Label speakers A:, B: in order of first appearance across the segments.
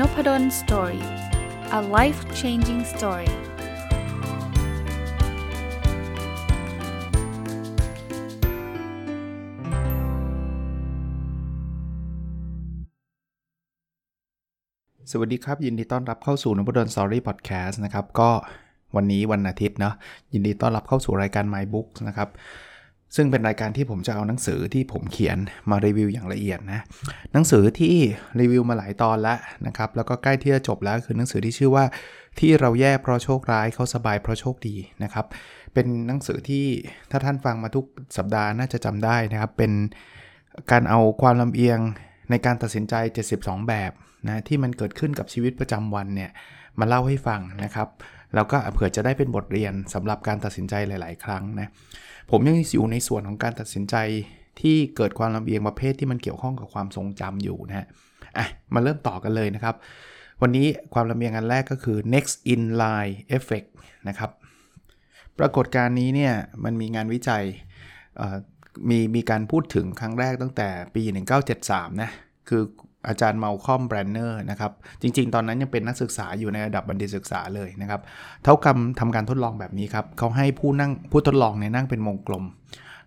A: Nopadol's Story a life changing story สวัสดีครับ ยินดีต้อนรับเข้าสู่นพดล Story Podcast นะครับ ก็วันนี้วันอาทิตย์เนาะยินดีต้อนรับเข้าสู่รายการ My Book นะครับ ซึ่งเป็นรายการที่ผมจะเอาหนังสือที่ผมเขียนมารีวิวอย่างละเอียดนะ หนังสือที่รีวิวมาหลายตอนแล้วนะครับ แล้วก็ใกล้ที่จะจบแล้วคือหนังสือที่ชื่อว่าที่เราแย่เพราะโชคร้ายเขาสบายเพราะโชคดีนะครับ เป็นหนังสือที่ถ้าท่านฟังมาทุกสัปดาห์น่าจะจำได้นะครับ เป็นการเอาความลำเอียงในการตัดสินใจ 72 แบบนะที่มันเกิดขึ้นกับชีวิตประจำวันเนี่ยมาเล่าให้ฟังนะครับแล้วก็เผื่อจะได้เป็นบทเรียนสำหรับการตัดสินใจหลาย ๆ ครั้งนะ ผมยังอยู่ในส่วนของการตัดสินใจที่เกิดความลำเอียงประเภทที่มันเกี่ยวข้องกับความทรงจำอยู่นะฮะอะมาเริ่มต่อกันเลยนะครับ วันนี้ความลำเอียงอันแรกก็คือ next in line effect นะครับ ปรากฏการณ์นี้เนี่ยมันมีงานวิจัยมีมีการพูดถึงครั้งแรกตั้งแต่ปี 1973 นะ คือ อาจารย์ Malcolm Brenner นะครับ จริง ๆ ตอนนั้นยังเป็นนักศึกษาอยู่ในระดับบัณฑิตศึกษาเลยนะครับ เท่ากำทำการทดลองแบบนี้ครับเขาให้ผู้นั่งผู้ทดลองเนี่ยนั่งเป็นวงกลม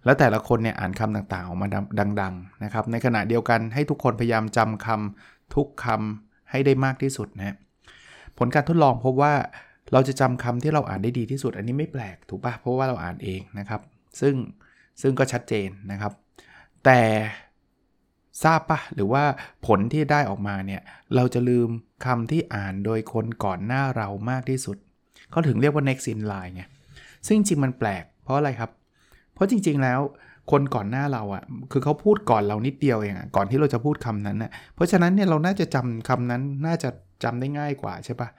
A: แล้วแต่ละคนเนี่ยอ่านคำต่างๆออกมาดัง ๆ นะครับ ในขณะเดียวกันให้ทุกคนพยายามจำคำทุกคำให้ได้มากที่สุดนะผลการทดลองพบว่าเราจะจำคำที่เราอ่านได้ดีที่สุด อันนี้ไม่แปลกถูกปะเพราะว่าเราอ่านเองนะครับ ซึ่งซึ่งก็ชัดเจนนะครับ แต่ ทราบปะหรือว่าผลที่ได้ออกมาเนี่ยเราจะลืมคำที่อ่านโดยคนก่อนหน้าเรามากที่สุด เขาถึงเรียกว่า next in line ไงซึ่งจริงมันแปลก เพราะอะไรครับ เพราะจริง ๆแล้วคนก่อนหน้าเราอะ่ะคือเขาพูดก่อนเรานิดเดียวเองอะก่อนที่เราจะพูดคำนั้นน่ะเพราะฉะนั้นเนี่ยเราน่าจะจำคำนั้นน่าจะจำได้ง่ายกว่าใช่ปะ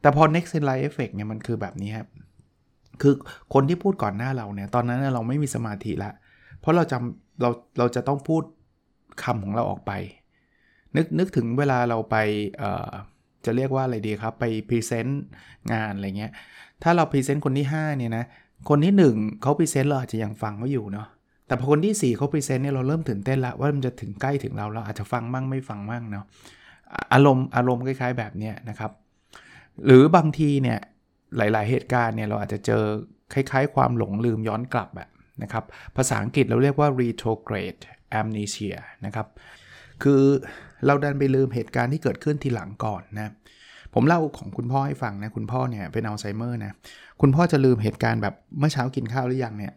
A: แต่พอ next in line effect เนี่ยมันคือแบบนี้ครับคือคนที่พูดก่อนหน้าเราเนี่ยตอนนั้นเราไม่มีสมาธิละเพราะเราจำเราเราจะต้องพูด คำของเราออกไป นึกนึกถึงเวลาเราไปจะเรียกว่าอะไรดีครับ ไป present งานอะไรเงี้ย ถ้าเรา present คนที่ 5 เนี่ยนะ คนที่ 1เขา present เราอาจจะยังฟังเขาอยู่เนาะ แต่พอคนที่ 4เขา present เนี่ยเราเริ่มตื่นเต้นละว่ามันจะถึงใกล้ถึงเราเราอาจจะฟังมั่งไม่ฟังมั่งเนาะ อารมณ์อารมณ์คล้าย ๆ แบบเนี้ยนะครับ หรือบางทีเนี่ยหลาย ๆ เหตุการณ์เนี่ยเราอาจจะเจอคล้าย ๆ ความหลงลืมย้อนกลับแบบนะครับ ภาษาอังกฤษเราเรียกว่า retrograde amnesia นะครับ คือเราดันไปลืมเหตุการณ์ที่เกิดขึ้นทีหลังก่อนนะ ผมเล่าของคุณพ่อให้ฟังนะ คุณพ่อเนี่ยเป็นอัลไซเมอร์นะ คุณพ่อจะลืมเหตุการณ์แบบเมื่อเช้ากินข้าวหรือยังเนี่ย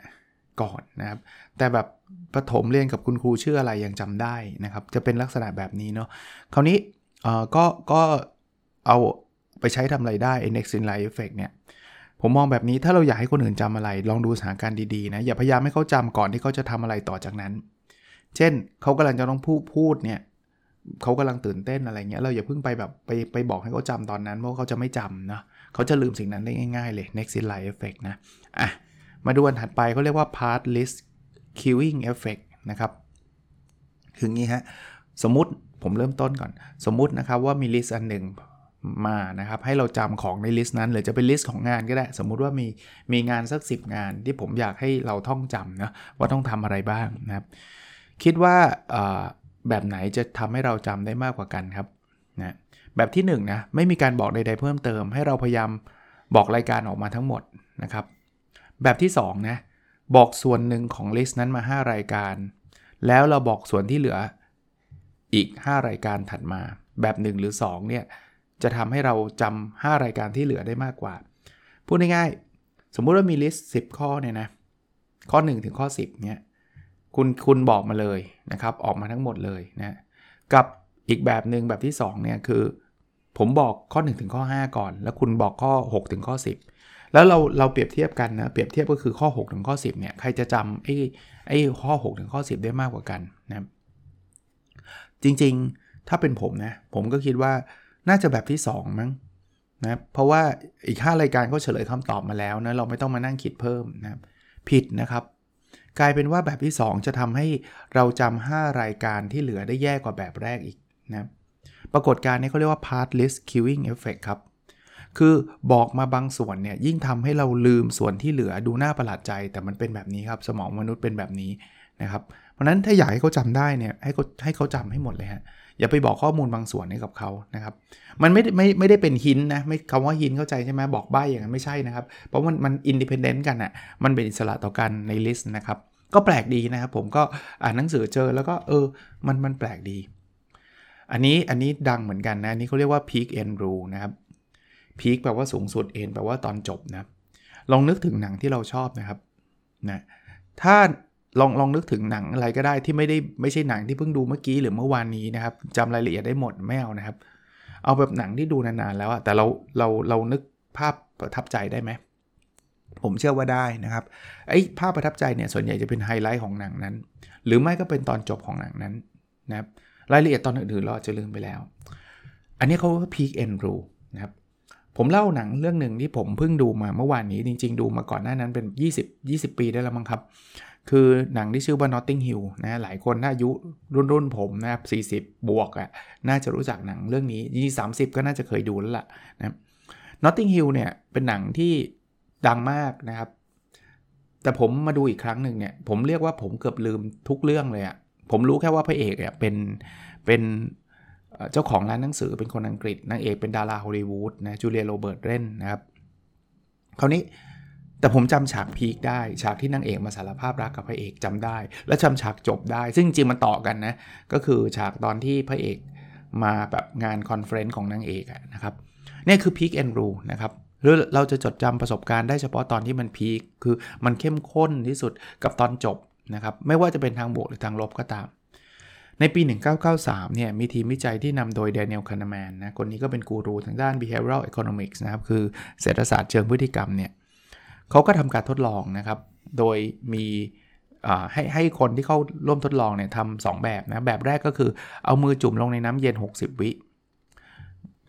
A: ก่อนนะครับ แต่แบบประถมเรียนกับคุณครูชื่ออะไรยังจำได้นะครับ จะเป็นลักษณะแบบนี้เนาะ คราวนี้เอ่อก็ก็เอาไปใช้ทำอะไรได้ next in line effect เนี่ย ผมมองแบบนี้ถ้าเราอยากให้คนอื่นจำอะไร ลองดูสถานการณ์ดีๆนะ อย่าพยายามให้เขาจำก่อนที่เขาจะทำอะไรต่อจากนั้น เช่นเขากำลังจะต้องพูดพูดเนี่ยเขากำลังตื่นเต้นอะไรเงี้ยเราอย่าเพิ่งไปแบบไปไปบอกให้เขาจำตอนนั้นเพราะเขาจะไม่จำนะเขาจะลืมสิ่งนั้นได้ง่ายๆเลย next in line effect นะอะมาดูอันถัดไปเขาเรียกว่า part list queuing effect นะครับคืองี้ฮะสมมติผมเริ่มต้นก่อน สมมุตินะครับว่ามี list อันหนึ่งมานะครับให้เราจำของใน list นั้น หรือจะเป็น list ของงานก็ได้ สมมุติว่ามีมีงานสัก 10 งานที่ผมอยากให้เราท่องจำนะว่าต้องทำอะไรบ้างนะครับ คิดว่าแบบไหนจะทำให้เราจำได้มากกว่ากันครับนะแบบที่1นะไม่มีการบอกใดๆเพิ่มเติม ให้เราพยายามบอกรายการออกมาทั้งหมดนะครับ แบบที่2นะบอกส่วนหนึ่งของ list นั้นมา 5 รายการ แล้วเราบอกส่วนที่เหลืออีก 5 รายการถัดมา แบบ 1 หรือ 2เนี่ยจะทำให้เราจำ5รายการที่เหลือได้มากกว่า พูดง่ายๆสมมุติว่ามี list 10 ข้อเนี่ยนะข้อ 1 ถึงข้อ 10เนี่ย คุณคุณบอกมาเลยนะครับออกมาทั้งหมดเลยนะกับอีกแบบหนึ่งแบบที่2เนี่ยคือ ผมบอกข้อ1ถึงข้อ 5 ก่อน แล้วคุณบอกข้อ6ถึงข้อ 10 แล้วเราเราเปรียบเทียบกันนะเปรียบเทียบก็คือข้อ6ถึงข้อ 10เนี่ยใครจะจำไอ้ไอ้ข้อ6ถึงข้อ 10 ได้มากกว่ากันนะจริงๆถ้าเป็นผมนะผมก็คิดว่าน่าจะแบบที่ 2 มั้งนะเพราะว่าอีก 5 รายการก็เฉลยคำตอบมาแล้วนะเราไม่ต้องมานั่งคิดเพิ่มนะผิดนะครับ กลายเป็นว่าแบบที่ 2 จะทำให้เราจำ5รายการที่เหลือได้แย่กว่าแบบแรกอีกนะปรากฏการณ์นี้เขาเรียกว่า part list cueing effect ครับ คือบอกมาบางส่วนเนี่ยยิ่งทำให้เราลืมส่วนที่เหลือดูน่าประหลาดใจ แต่มันเป็นแบบนี้ครับ สมองมนุษย์เป็นแบบนี้นะครับ เพราะนั้นถ้าอยากให้เขาจำได้เนี่ยให้เขาให้เขาจำให้หมดเลยฮะอย่าไปบอกข้อมูลบางส่วนให้กับเขานะครับมันไม่ไม่ไม่ได้เป็น hint นะไม่คำว่า hint เข้าใจใช่ไหมบอกใบ้อย่างนั้นไม่ใช่นะครับ เพราะมันมัน independent กันอะมันเป็นอิสระต่อกันใน list นะครับก็แปลกดีนะครับผมก็อ่านหนังสือเจอแล้วก็เออมันมันแปลกดี อันนี้อันนี้ดังเหมือนกันนะอันนี้เขาเรียกว่า peak end rule นะครับ peak แปลว่าสูงสุด end แปลว่าตอนจบนะลองนึกถึงหนังที่เราชอบนะครับนะถ้า ลองลองนึกถึงหนังอะไรก็ได้ที่ไม่ได้ไม่ใช่หนังที่เพิ่งดูเมื่อกี้หรือเมื่อวานนี้นะครับจำรายละเอียดได้หมดไม่เอานะครับ เอาแบบหนังที่ดูนานๆแล้วอะแต่เราเราเรานึกภาพประทับใจได้ไหมผมเชื่อว่าได้นะครับไอ้ภาพประทับใจเนี่ยส่วนใหญ่จะเป็นไฮไลท์ของหนังนั้น หรือไม่ก็เป็นตอนจบของหนังนั้นนะครับรายละเอียดตอนอื่นๆเราจะลืมไปแล้ว อันนี้เขาว่า peak end rule นะครับผมเล่าหนังเรื่องหนึ่งที่ผมเพิ่งดูมาเมื่อวานนี้จริง ๆ ดูมาก่อนหน้านั้นเป็น 20 20 ปีได้แล้วมั้งครับ คือหนังที่ชื่อว่า Notting Hill นะหลายคนถ้าอายุรุ่นรุ่นผมนะครับ 40 บวกอะ่ะน่าจะรู้จักหนังเรื่องนี้ยี่สามสิบก็น่าจะเคยดูแล้วล่ะนะ Notting Hill เนี่ยเป็นหนังที่ดังมากนะครับ แต่ผมมาดูอีกครั้งหนึ่งเนี่ย ผมเรียกว่าผมเกือบลืมทุกเรื่องเลยอะ่ะผมรู้แค่ว่าพระเอกเนี่ยเป็นเป็นเจ้าของร้านหนังสือเป็นคนอังกฤษนางเอกเป็นดาราฮอลลีวูดนะจูเลียโรเบิร์ตเล่นนะครับคราวนี้ แต่ผมจำฉากพีคได้ ฉากที่นางเอกมาสารภาพรักกับพระเอกจำได้ และจำฉากจบได้ ซึ่งจริงมันต่อกันนะ ก็คือฉากตอนที่พระเอกมาแบบงาน conference ของนางเอกนะครับนี่คือ peak end rule นะครับหรือเราจะจดจำประสบการณ์ได้เฉพาะตอนที่มัน peak คือมันเข้มข้นที่สุดกับตอนจบนะครับไม่ว่าจะเป็นทางบวกหรือทางลบก็ตาม ในปี 1993 เนี่ยมีทีมวิจัยที่นำโดย Daniel Kahneman นะคนนี้ก็เป็นกูรูทางด้าน behavioral economics นะครับคือเศรษฐศาสตร์เชิงพฤติกรรมเนี่ย เขาก็ทำการทดลองนะครับ โดยมีให้ให้คนที่เข้าร่วมทดลองเนี่ยทำสองแบบนะ แบบแรกก็คือเอามือจุ่มลงในน้ำเย็น 60 วิ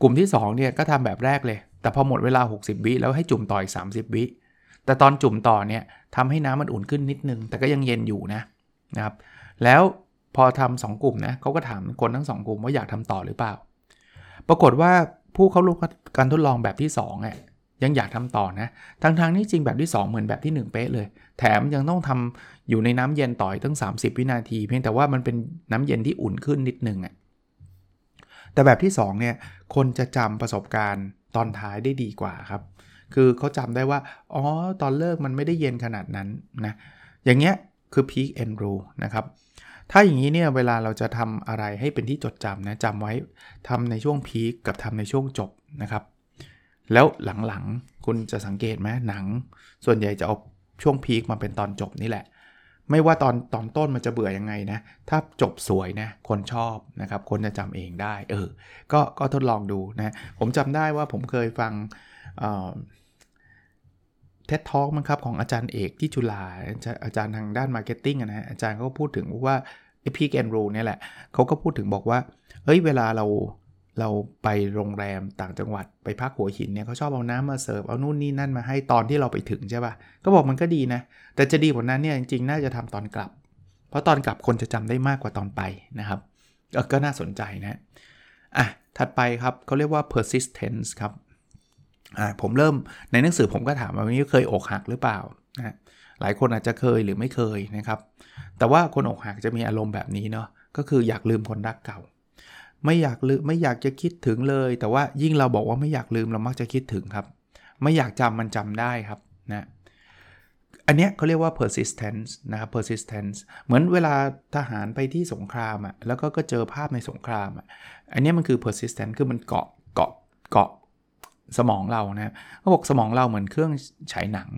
A: กลุ่มที่2เนี่ยก็ทำแบบแรกเลย แต่พอหมดเวลา 60 วิ แล้วให้จุ่มต่ออีก30 วิ แต่ตอนจุ่มต่อเนี่ยทำให้น้ำมันอุ่นขึ้นนิดนึง แต่ก็ยังเย็นอยู่นะนะครับ แล้วพอทำสองกลุ่มนะเขาก็ถามคนทั้งสองกลุ่มว่าอยากทำต่อหรือเปล่า ปรากฏว่าผู้เข้าร่วมการทดลองแบบที่2อะ ยังอยากทำต่อนะทางทางนี้จริงแบบที่ 2 เหมือนแบบที่ 1 เป๊ะเลย แถมยังต้องทำอยู่ในน้ำเย็นต่อยตั้ง 30 วินาที เพียงแต่ว่ามันเป็นน้ำเย็นที่อุ่นขึ้นนิดนึงอะแต่แบบที่2เนี่ยคนจะจำประสบการณ์ตอนท้ายได้ดีกว่าครับ คือเขาจำได้ว่า อ๋อ ตอนเลิกมันไม่ได้เย็นขนาดนั้นนะ อย่างเงี้ยคือ peak and rule นะครับ ถ้าอย่างนี้เนี่ยเวลาเราจะทำอะไรให้เป็นที่จดจำนะจำไว้ทำในช่วงพีคกับทำในช่วงจบนะครับ แล้วหลังๆ คุณจะสังเกตไหมหนัง ส่วนใหญ่จะเอาช่วง peak มาเป็นตอนจบนี่แหละ ไม่ว่าตอนตอนต้นมันจะเบื่อยังไงนะ ถ้าจบสวยนะ คนชอบนะครับ คนจะจำเองได้ เออ ก็ก็ทดลองดูนะ ผมจำได้ว่าผมเคยฟัง TED Talk มั้งครับของอาจารย์เอกที่จุฬาอาจารย์ทางด้าน marketing นะอาจารย์ก็พูดถึงว่าไอ้ peak end rule เนี่ยแหละเขาก็พูดถึงบอกว่าเฮ้ยเวลาเรา เราไปโรงแรมต่างจังหวัดไปพักหัวหินเนี่ยเขาชอบเอาน้ำมาเสิร์ฟเอานู่นนี่นั่นมาให้ตอนที่เราไปถึงใช่ปะ่ะก็บอกมันก็ดีนะ แต่จะดีกว่านั้นเนี่ยจริงๆ น่าจะทำตอนกลับ เพราะตอนกลับคนจะจำได้มากกว่าตอนไปนะครับก็น่าสนใจนะอะถัดไปครับเขาเรียกว่า persistence ครับอ่าผมเริ่มในหนังสือผมก็ถามว่าวันนี้เคยอกหักหรือเปล่านะหลายคนอาจจะเคยหรือไม่เคยนะครับ แต่ว่าคนอกหักจะมีอารมณ์แบบนี้เนาะก็คืออยากลืมคนรักเก่า ไม่อยากลืมไม่อยากจะคิดถึงเลย แต่ว่ายิ่งเราบอกว่าไม่อยากลืมเรามักจะคิดถึงครับ ไม่อยากจำมันจำได้ครับนะอันนี้เขาเรียกว่า persistence นะครับ persistence เหมือนเวลาทหารไปที่สงครามอะ่ะแล้วก็ก็เจอภาพในสงครามอะ่ะอันนี้มันคือ persistence คือมันเกาะเกาะเกาะสมองเรานะเขาบอกสมองเราเหมือนเครื่องฉายหนัง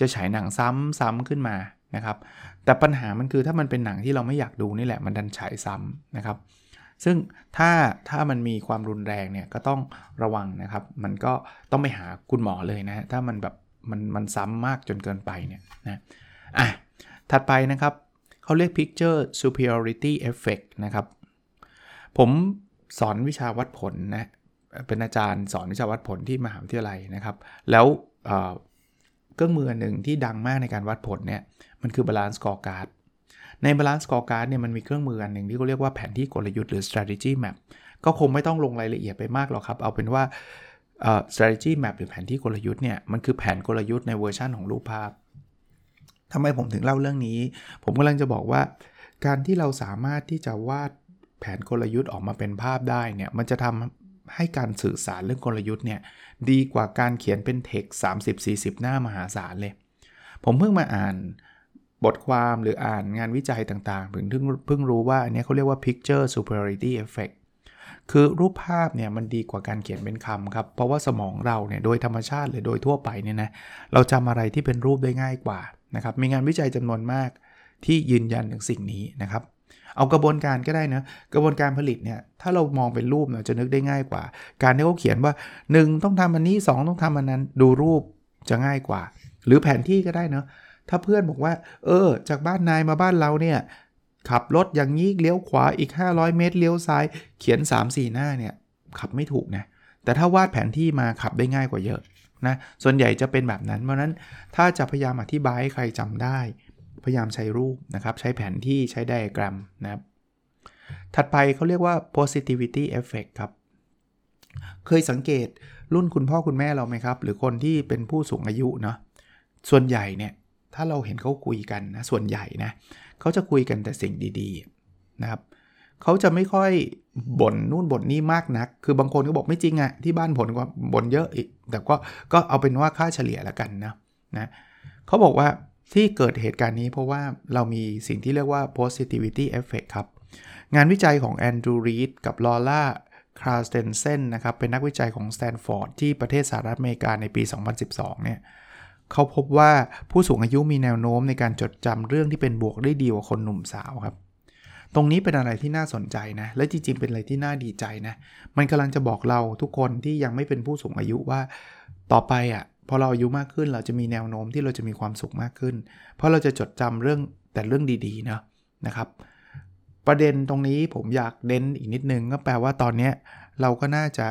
A: จะฉายหนังซ้ำซ้ำขึ้นมานะครับ แต่ปัญหามันคือถ้ามันเป็นหนังที่เราไม่อยากดูนี่แหละมันดันฉายซ้ำนะครับ ซึ่งถ้าถ้ามันมีความรุนแรงเนี่ยก็ต้องระวังนะครับ มันก็ต้องไปหาคุณหมอเลยนะ ถ้ามันแบบมันมันซ้ำมากจนเกินไปเนี่ยนะอะถัดไปนะครับเขาเรียก picture superiority effect นะครับ ผมสอนวิชาวัดผลนะ เป็นอาจารย์สอนวิชาวัดผลที่มหาวิทยาลัยนะครับ แล้วเครื่องมือหนึ่งที่ดังมากในการวัดผลเนี่ย มันคือ balance scorecard ใน balance scorecard เนี่ยมันมีเครื่องมืออันหนึ่งที่เขาเรียกว่าแผนที่กลยุทธ์หรือ strategy map ก็คงไม่ต้องลงรายละเอียดไปมากหรอกครับ เอาเป็นว่า strategy map หรือแผนที่กลยุทธ์เนี่ยมันคือแผนกลยุทธ์ในเวอร์ชันของรูปภาพทำไมผมถึงเล่าเรื่องนี้ ผมกำลังจะบอกว่า การที่เราสามารถที่จะวาดแผนกลยุทธ์ออกมาเป็นภาพได้เนี่ยมันจะทำให้การสื่อสารเรื่องกลยุทธ์เนี่ยดีกว่าการเขียนเป็นเท็กซ์30-40หน้ามหาศาลเลย ผมเพิ่งมาอ่าน บทความหรืออ่านงานวิจัยต่างๆเพิ่งเพิ่งรู้ว่าอันนี้เขาเรียกว่า picture superiority effect คือรูปภาพเนี่ยมันดีกว่าการเขียนเป็นคำครับ เพราะว่าสมองเราเนี่ยโดยธรรมชาติหรือโดยทั่วไปเนี่ยนะเราจำอะไรที่เป็นรูปได้ง่ายกว่านะครับมีงานวิจัยจำนวนมากที่ยืนยันถึงสิ่งนี้นะครับ เอากระบวนการก็ได้นะกระบวนการผลิตเนี่ยถ้าเรามองเป็นรูปเนี่ยจะนึกได้ง่ายกว่า การที่เขาเขียนว่า 1 ต้องทำอันนี้ 2 ต้องทำอันนั้นดูรูปจะง่ายกว่า หรือแผนที่ก็ได้เนะ ถ้าเพื่อนบอกว่า เออ จากบ้านนายมาบ้านเราเนี่ย ขับรถอย่างนี้เลี้ยวขวาอีก 500 เมตรเลี้ยวซ้าย เขียน 3-4 หน้าเนี่ย ขับไม่ถูกนะ แต่ถ้าวาดแผนที่มาขับได้ง่ายกว่าเยอะนะ ส่วนใหญ่จะเป็นแบบนั้น เพราะนั้นถ้าจะพยายามอธิบายให้ใครจำได้ พยายามใช้รูปนะครับ ใช้แผนที่ใช้ไดอะแกรมนะครับ ถัดไปเขาเรียกว่า positivity effect ครับ เคยสังเกตรุ่นคุณพ่อคุณแม่เราไหมครับ หรือคนที่เป็นผู้สูงอายุเนาะ ส่วนใหญ่เนี่ย ถ้าเราเห็นเขาคุยกันนะส่วนใหญ่นะเขาจะคุยกันแต่สิ่งดีๆนะครับเขาจะไม่ค่อยบ่นนู่นบ่นนี่มากนัก คือบางคนก็บอกไม่จริงอะที่บ้านผลกว่าบ่นเยอะอีก แต่ก็ก็เอาเป็นว่าค่าเฉลี่ยแล้วกันนะนะเขาบอกว่าที่เกิดเหตุการณ์นี้เพราะว่าเรามีสิ่งที่เรียกว่า positivity effect ครับ งานวิจัยของแอนดรูรีดกับลอร่าคาร์สเตนเซนนะครับ เป็นนักวิจัยของสแตนฟอร์ดที่ประเทศสหรัฐอเมริกาในปี 2012 เนี่ย เขาพบว่าผู้สูงอายุมีแนวโน้มในการจดจำเรื่องที่เป็นบวกได้ดีกว่าคนหนุ่มสาวครับ ตรงนี้เป็นอะไรที่น่าสนใจนะ และจริงๆ เป็นอะไรที่น่าดีใจนะ มันกำลังจะบอกเราทุกคนที่ยังไม่เป็นผู้สูงอายุว่า ต่อไปอะ่ะพอเราอายุมากขึ้นเราจะมีแนวโน้มที่เราจะมีความสุขมากขึ้น เพราะเราจะจดจำเรื่องแต่เรื่องดีๆนะนะครับ ประเด็นตรงนี้ผมอยากเน้นอีกนิดนึงก็แปลว่าตอนนี้เราก็น่าจะ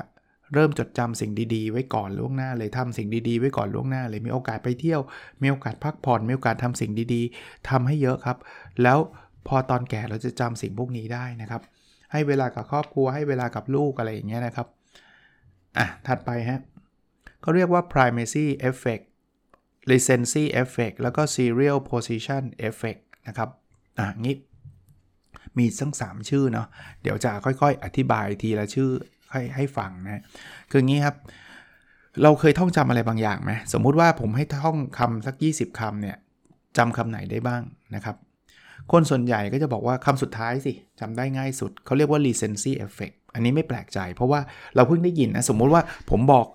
A: เริ่มจดจำสิ่งดีๆ ไว้ก่อนล่วงหน้าเลยทำสิ่งดีๆ ไว้ก่อนล่วงหน้าเลยมีโอกาสไปเที่ยว มีโอกาสพักผ่อนมีโอกาสทำสิ่งดีๆทำให้เยอะครับ แล้วพอตอนแก่เราจะจำสิ่งพวกนี้ได้นะครับ ให้เวลากับครอบครัวให้เวลากับลูกอะไรอย่างเงี้ยนะครับอะถัดไปฮะเขาเรียกว่า primacy effect recency effect แล้วก็ serial position effect นะครับอะงี้มีทั้ง 3 ชื่อเนาะเดี๋ยวจะค่อยๆ อธิบายทีละชื่อ ให้ให้ฟังนะคืองี้ครับ เราเคยท่องจำอะไรบางอย่างไหมสมมุติว่าผมให้ท่องคำสัก 20คำเนี่ยจำคำไหนได้บ้างนะครับคนส่วนใหญ่ก็จะบอกว่าคำสุดท้ายสิจำได้ง่ายสุด เขาเรียกว่า recency effect อันนี้ไม่แปลกใจ เพราะว่าเราเพิ่งได้ยินนะ สมมุติว่าผมบอก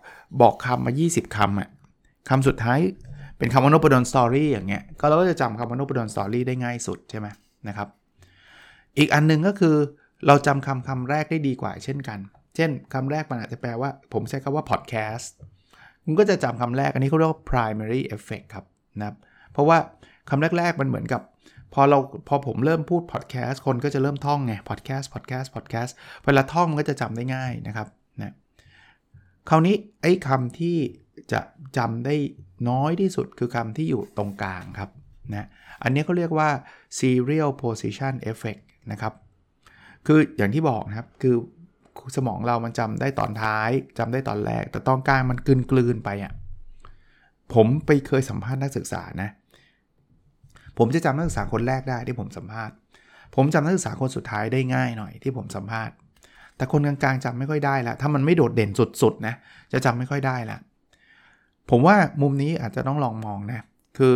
A: บอกคำมา 20 คำอะคำสุดท้ายเป็นคำว่าน o ดอนสตอรี่อย่างเงี้ยก็เราก็จะจำคำว่าน o ดอนสตอรี่ได้ง่ายสุดใช่ไหมนะครับ อีกอันนึงก็คือเราจำคำคำแรกได้ดีกว่าเช่นกัน เช่นคำแรกมันอาจจะแปลว่า ผมใช้คำว่า podcast คุณก็จะจำคำแรกอันนี้เขาเรียกว่า primary effect ครับนะครับ เพราะว่าคำแรก ๆ มันเหมือนกับพอเราพอผมเริ่มพูด podcast คนก็จะเริ่มท่องไง podcast podcast podcast เวลาท่องมันก็จะจำได้ง่ายนะครับนะคราวนี้ไอ้คำที่จะจำได้น้อยที่สุดคือคำที่อยู่ตรงกลางครับนะอันนี้เขาเรียกว่า serial position effect นะครับ คืออย่างที่บอกนะครับ คือ สมองเรามันจำได้ตอนท้ายจำได้ตอนแรก แต่ตอนกลางมันกลืนกลืนไปอะ่ะผมไปเคยสัมภาษณ์นักศึกษานะ ผมจะจำนักศึกษาคนแรกได้ที่ผมสัมภาษณ์ ผมจำนักศึกษาคนสุดท้ายได้ง่ายหน่อยที่ผมสัมภาษณ์ แต่คนกลางๆจำไม่ค่อยได้ละถ้ามันไม่โดดเด่นสุดๆนะจะจำไม่ค่อยได้ละผมว่ามุมนี้อาจจะต้องลองมองนะคือ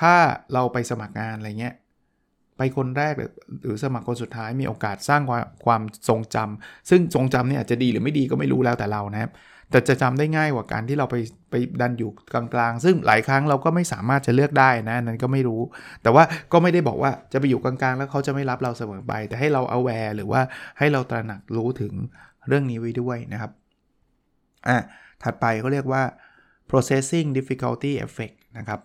A: ถ้าเราไปสมัครงานอะไรเงี้ย ไปคนแรกหรือสมัครคนสุดท้ายมีโอกาสสร้างความความทรงจำซึ่งทรงจำเนี่ยอาจจะดีหรือไม่ดีก็ไม่รู้แล้วแต่เรานะครับแต่จะจำได้ง่ายกว่าการที่เราไปไปดันอยู่กลางๆ ซึ่งหลายครั้งเราก็ไม่สามารถจะเลือกได้นะนั้นก็ไม่รู้ แต่ว่าก็ไม่ได้บอกว่าจะไปอยู่กลางๆ แล้วเขาจะไม่รับเราเสมอไป แต่ให้เรา aware หรือว่าให้เราตระหนักรู้ถึงเรื่องนี้ไว้ด้วยนะครับอะถัดไปเขาเรียกว่า processing difficulty effect นะครับ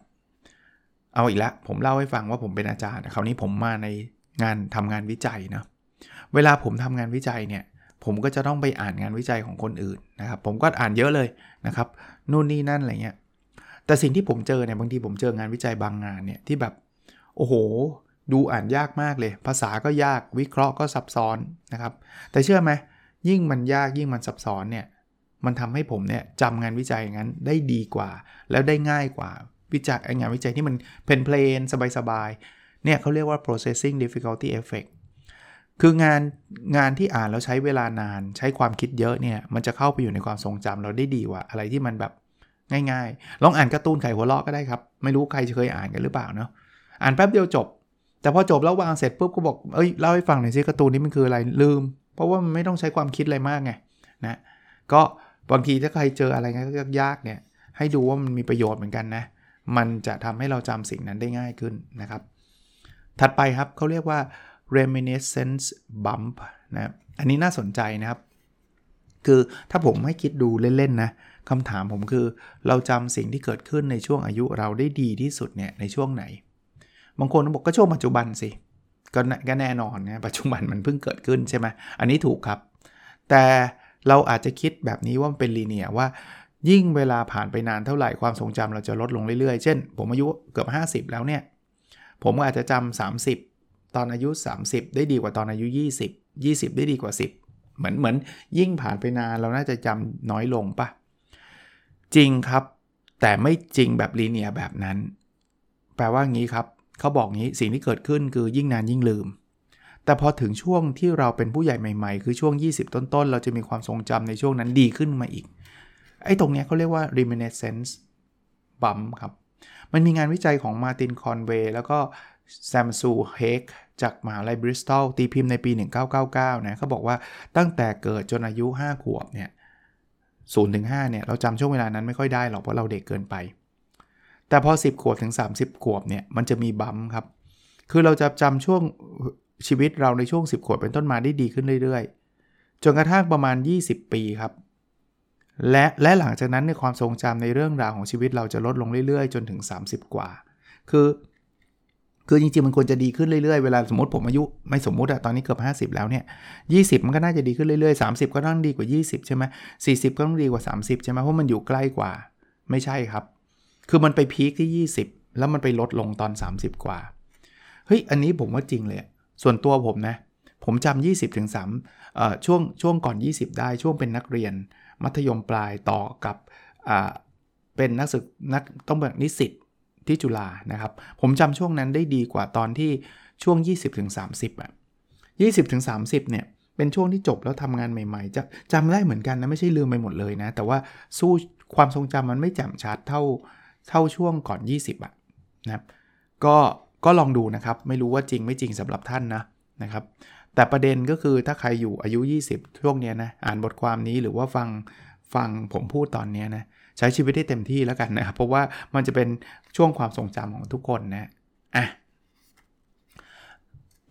A: เอาอีกแล้วผมเล่าให้ฟังว่าผมเป็นอาจารย์คราวนี้ผมมาในงานทำงานวิจัยนะเวลาผมทำงานวิจัยเนี่ยผมก็จะต้องไปอ่านงานวิจัยของคนอื่นนะครับ ผมก็อ่านเยอะเลยนะครับนู่นนี่นั่นอะไรเงี้ยแต่สิ่งที่ผมเจอเนี่ยบางทีผมเจองานวิจัยบางงานเนี่ยที่แบบโอ้โห ดูอ่านยากมากเลย ภาษาก็ยากวิเคราะห์ก็ซับซ้อนนะครับ แต่เชื่อไหมยิ่งมันยากยิ่งมันซับซ้อนเนี่ยมันทำให้ผมเนี่ยจำงานวิจัยอย่างนั้นได้ดีกว่า แล้วได้ง่ายกว่า วิจัยงานวิจัยที่มันเพลนเพลนสบายๆเนี่ยเขาเรียกว่า processing difficulty effect คืองานงานที่อ่านแล้วใช้เวลานานใช้ความคิดเยอะเนี่ยมันจะเข้าไปอยู่ในความทรงจำเราได้ดีกว่าอะไรที่มันแบบง่ายๆ ลองอ่านการ์ตูนไข่หัวเราะก็ได้ครับ ไม่รู้ใครเคยอ่านกันหรือเปล่าเนาะอ่านแป๊บเดียวจบ แต่พอจบแล้ววางเสร็จปุ๊บก็บอกเอ้ยเล่าให้ฟังหน่อยสิการ์ตูนนี้มันคืออะไรลืม เพราะว่ามันไม่ต้องใช้ความคิดอะไรมากไงนะก็บางทีถ้าใครเจออะไรยากๆเนี่ยให้ดูว่ามันมีประโยชน์เหมือนกันนะ มันจะทำให้เราจำสิ่งนั้นได้ง่ายขึ้นนะครับ ถัดไปครับเขาเรียกว่า reminiscence bump นะอันนี้น่าสนใจนะครับ คือถ้าผมให้คิดดูเล่นๆนะคำถามผมคือเราจำสิ่งที่เกิดขึ้นในช่วงอายุเราได้ดีที่สุดเนี่ยในช่วงไหน บางคนบอกก็ช่วงปัจจุบันสิก็ก็แน่นอนนะปัจจุบันมันเพิ่งเกิดขึ้นใช่ไหมอันนี้ถูกครับ แต่เราอาจจะคิดแบบนี้ว่ามันเป็นลีเนียว่า ยิ่งเวลาผ่านไปนานเท่าไหร่ความทรงจำเราจะลดลงเรื่อยๆ เช่น ผมอายุเกือบ 50 แล้วเนี่ย ผมอาจจะจำ30 ตอนอายุ 30 ได้ดีกว่าตอนอายุ 20 20 ได้ดีกว่า 10 เหมือนเหมือนยิ่งผ่านไปนานเราน่าจะจำน้อยลงปะจริงครับ แต่ไม่จริงแบบลีเนียแบบนั้น แปลว่างี้ครับเขาบอกงี้สิ่งที่เกิดขึ้นคือยิ่งนานยิ่งลืม แต่พอถึงช่วงที่เราเป็นผู้ใหญ่ใหม่ ๆ คือช่วง 20 ต้นๆ เราจะมีความทรงจำในช่วงนั้นดีขึ้นมาอีก ไอ้ตรงนี้เขาเรียกว่า reminiscence bump ครับ มันมีงานวิจัยของมาร์ตินคอนเวย์แล้วก็แซมซูเฮกจากมหาลัยบริสตอลตีพิมพ์ในปี 1999 นะเขาบอกว่าตั้งแต่เกิดจนอายุ 5 ขวบเนี่ย0ถึง5เนี่ยเราจำช่วงเวลานั้นไม่ค่อยได้หรอกเพราะเราเด็กเกินไป แต่พอ 10 ขวบถึง 30 ขวบเนี่ยมันจะมีบัมครับ คือเราจะจำช่วงชีวิตเราในช่วง 10 ขวบเป็นต้นมาได้ดีขึ้นเรื่อยๆ จนกระทั่งประมาณ 20 ปีครับ และและหลังจากนั้นในความทรงจำในเรื่องราวของชีวิตเราจะลดลงเรื่อยๆ จนถึง 30 กว่า คือ คือจริงๆมันควรจะดีขึ้นเรื่อยๆ เวลาสมมติผมอายุไม่สมมุติอะตอนนี้เกือบ 50 แล้วเนี่ย20มันก็น่าจะดีขึ้นเรื่อยๆ 30 ก็ต้องดีกว่า 20 ใช่ไหม40ก็ต้องดีกว่า 30 ใช่ไหมเพราะมันอยู่ใกล้กว่า ไม่ใช่ครับ คือมันไปพีคที่ 20 แล้วมันไปลดลงตอน 30 กว่า เฮ้ย อันนี้ผมว่าจริงเลย ส่วนตัวผมนะ ผมจำ20ถึง3เอ่อช่วงช่วงก่อน 20 ได้ช่วงเป็นนักเรียน มัธยมปลายต่อกับเป็นนักศึกนักต้องแบบนิสิตที่จุฬานะครับ ผมจำช่วงนั้นได้ดีกว่าตอนที่ช่วง 20-30อะ20-30เนี่ยเป็นช่วงที่จบแล้วทำงานใหม่ๆจะจำได้เหมือนกันนะ ไม่ใช่ลืมไปหมดเลยนะ แต่ว่าสู้ความทรงจำมันไม่แจ่มชัดเท่าเท่าช่วงก่อน 20อะนะครับก็ก็ลองดูนะครับ ไม่รู้ว่าจริงไม่จริงสำหรับท่านนะ นะครับแต่ประเด็นก็คือถ้าใครอยู่อายุ 20 ช่วงนี้นะอ่านบทความนี้หรือว่าฟังฟังผมพูดตอนนี้นะใช้ชีวิตได้เต็มที่แล้วกันนะครับเพราะว่ามันจะเป็นช่วงความทรงจำของทุกคนนะอะ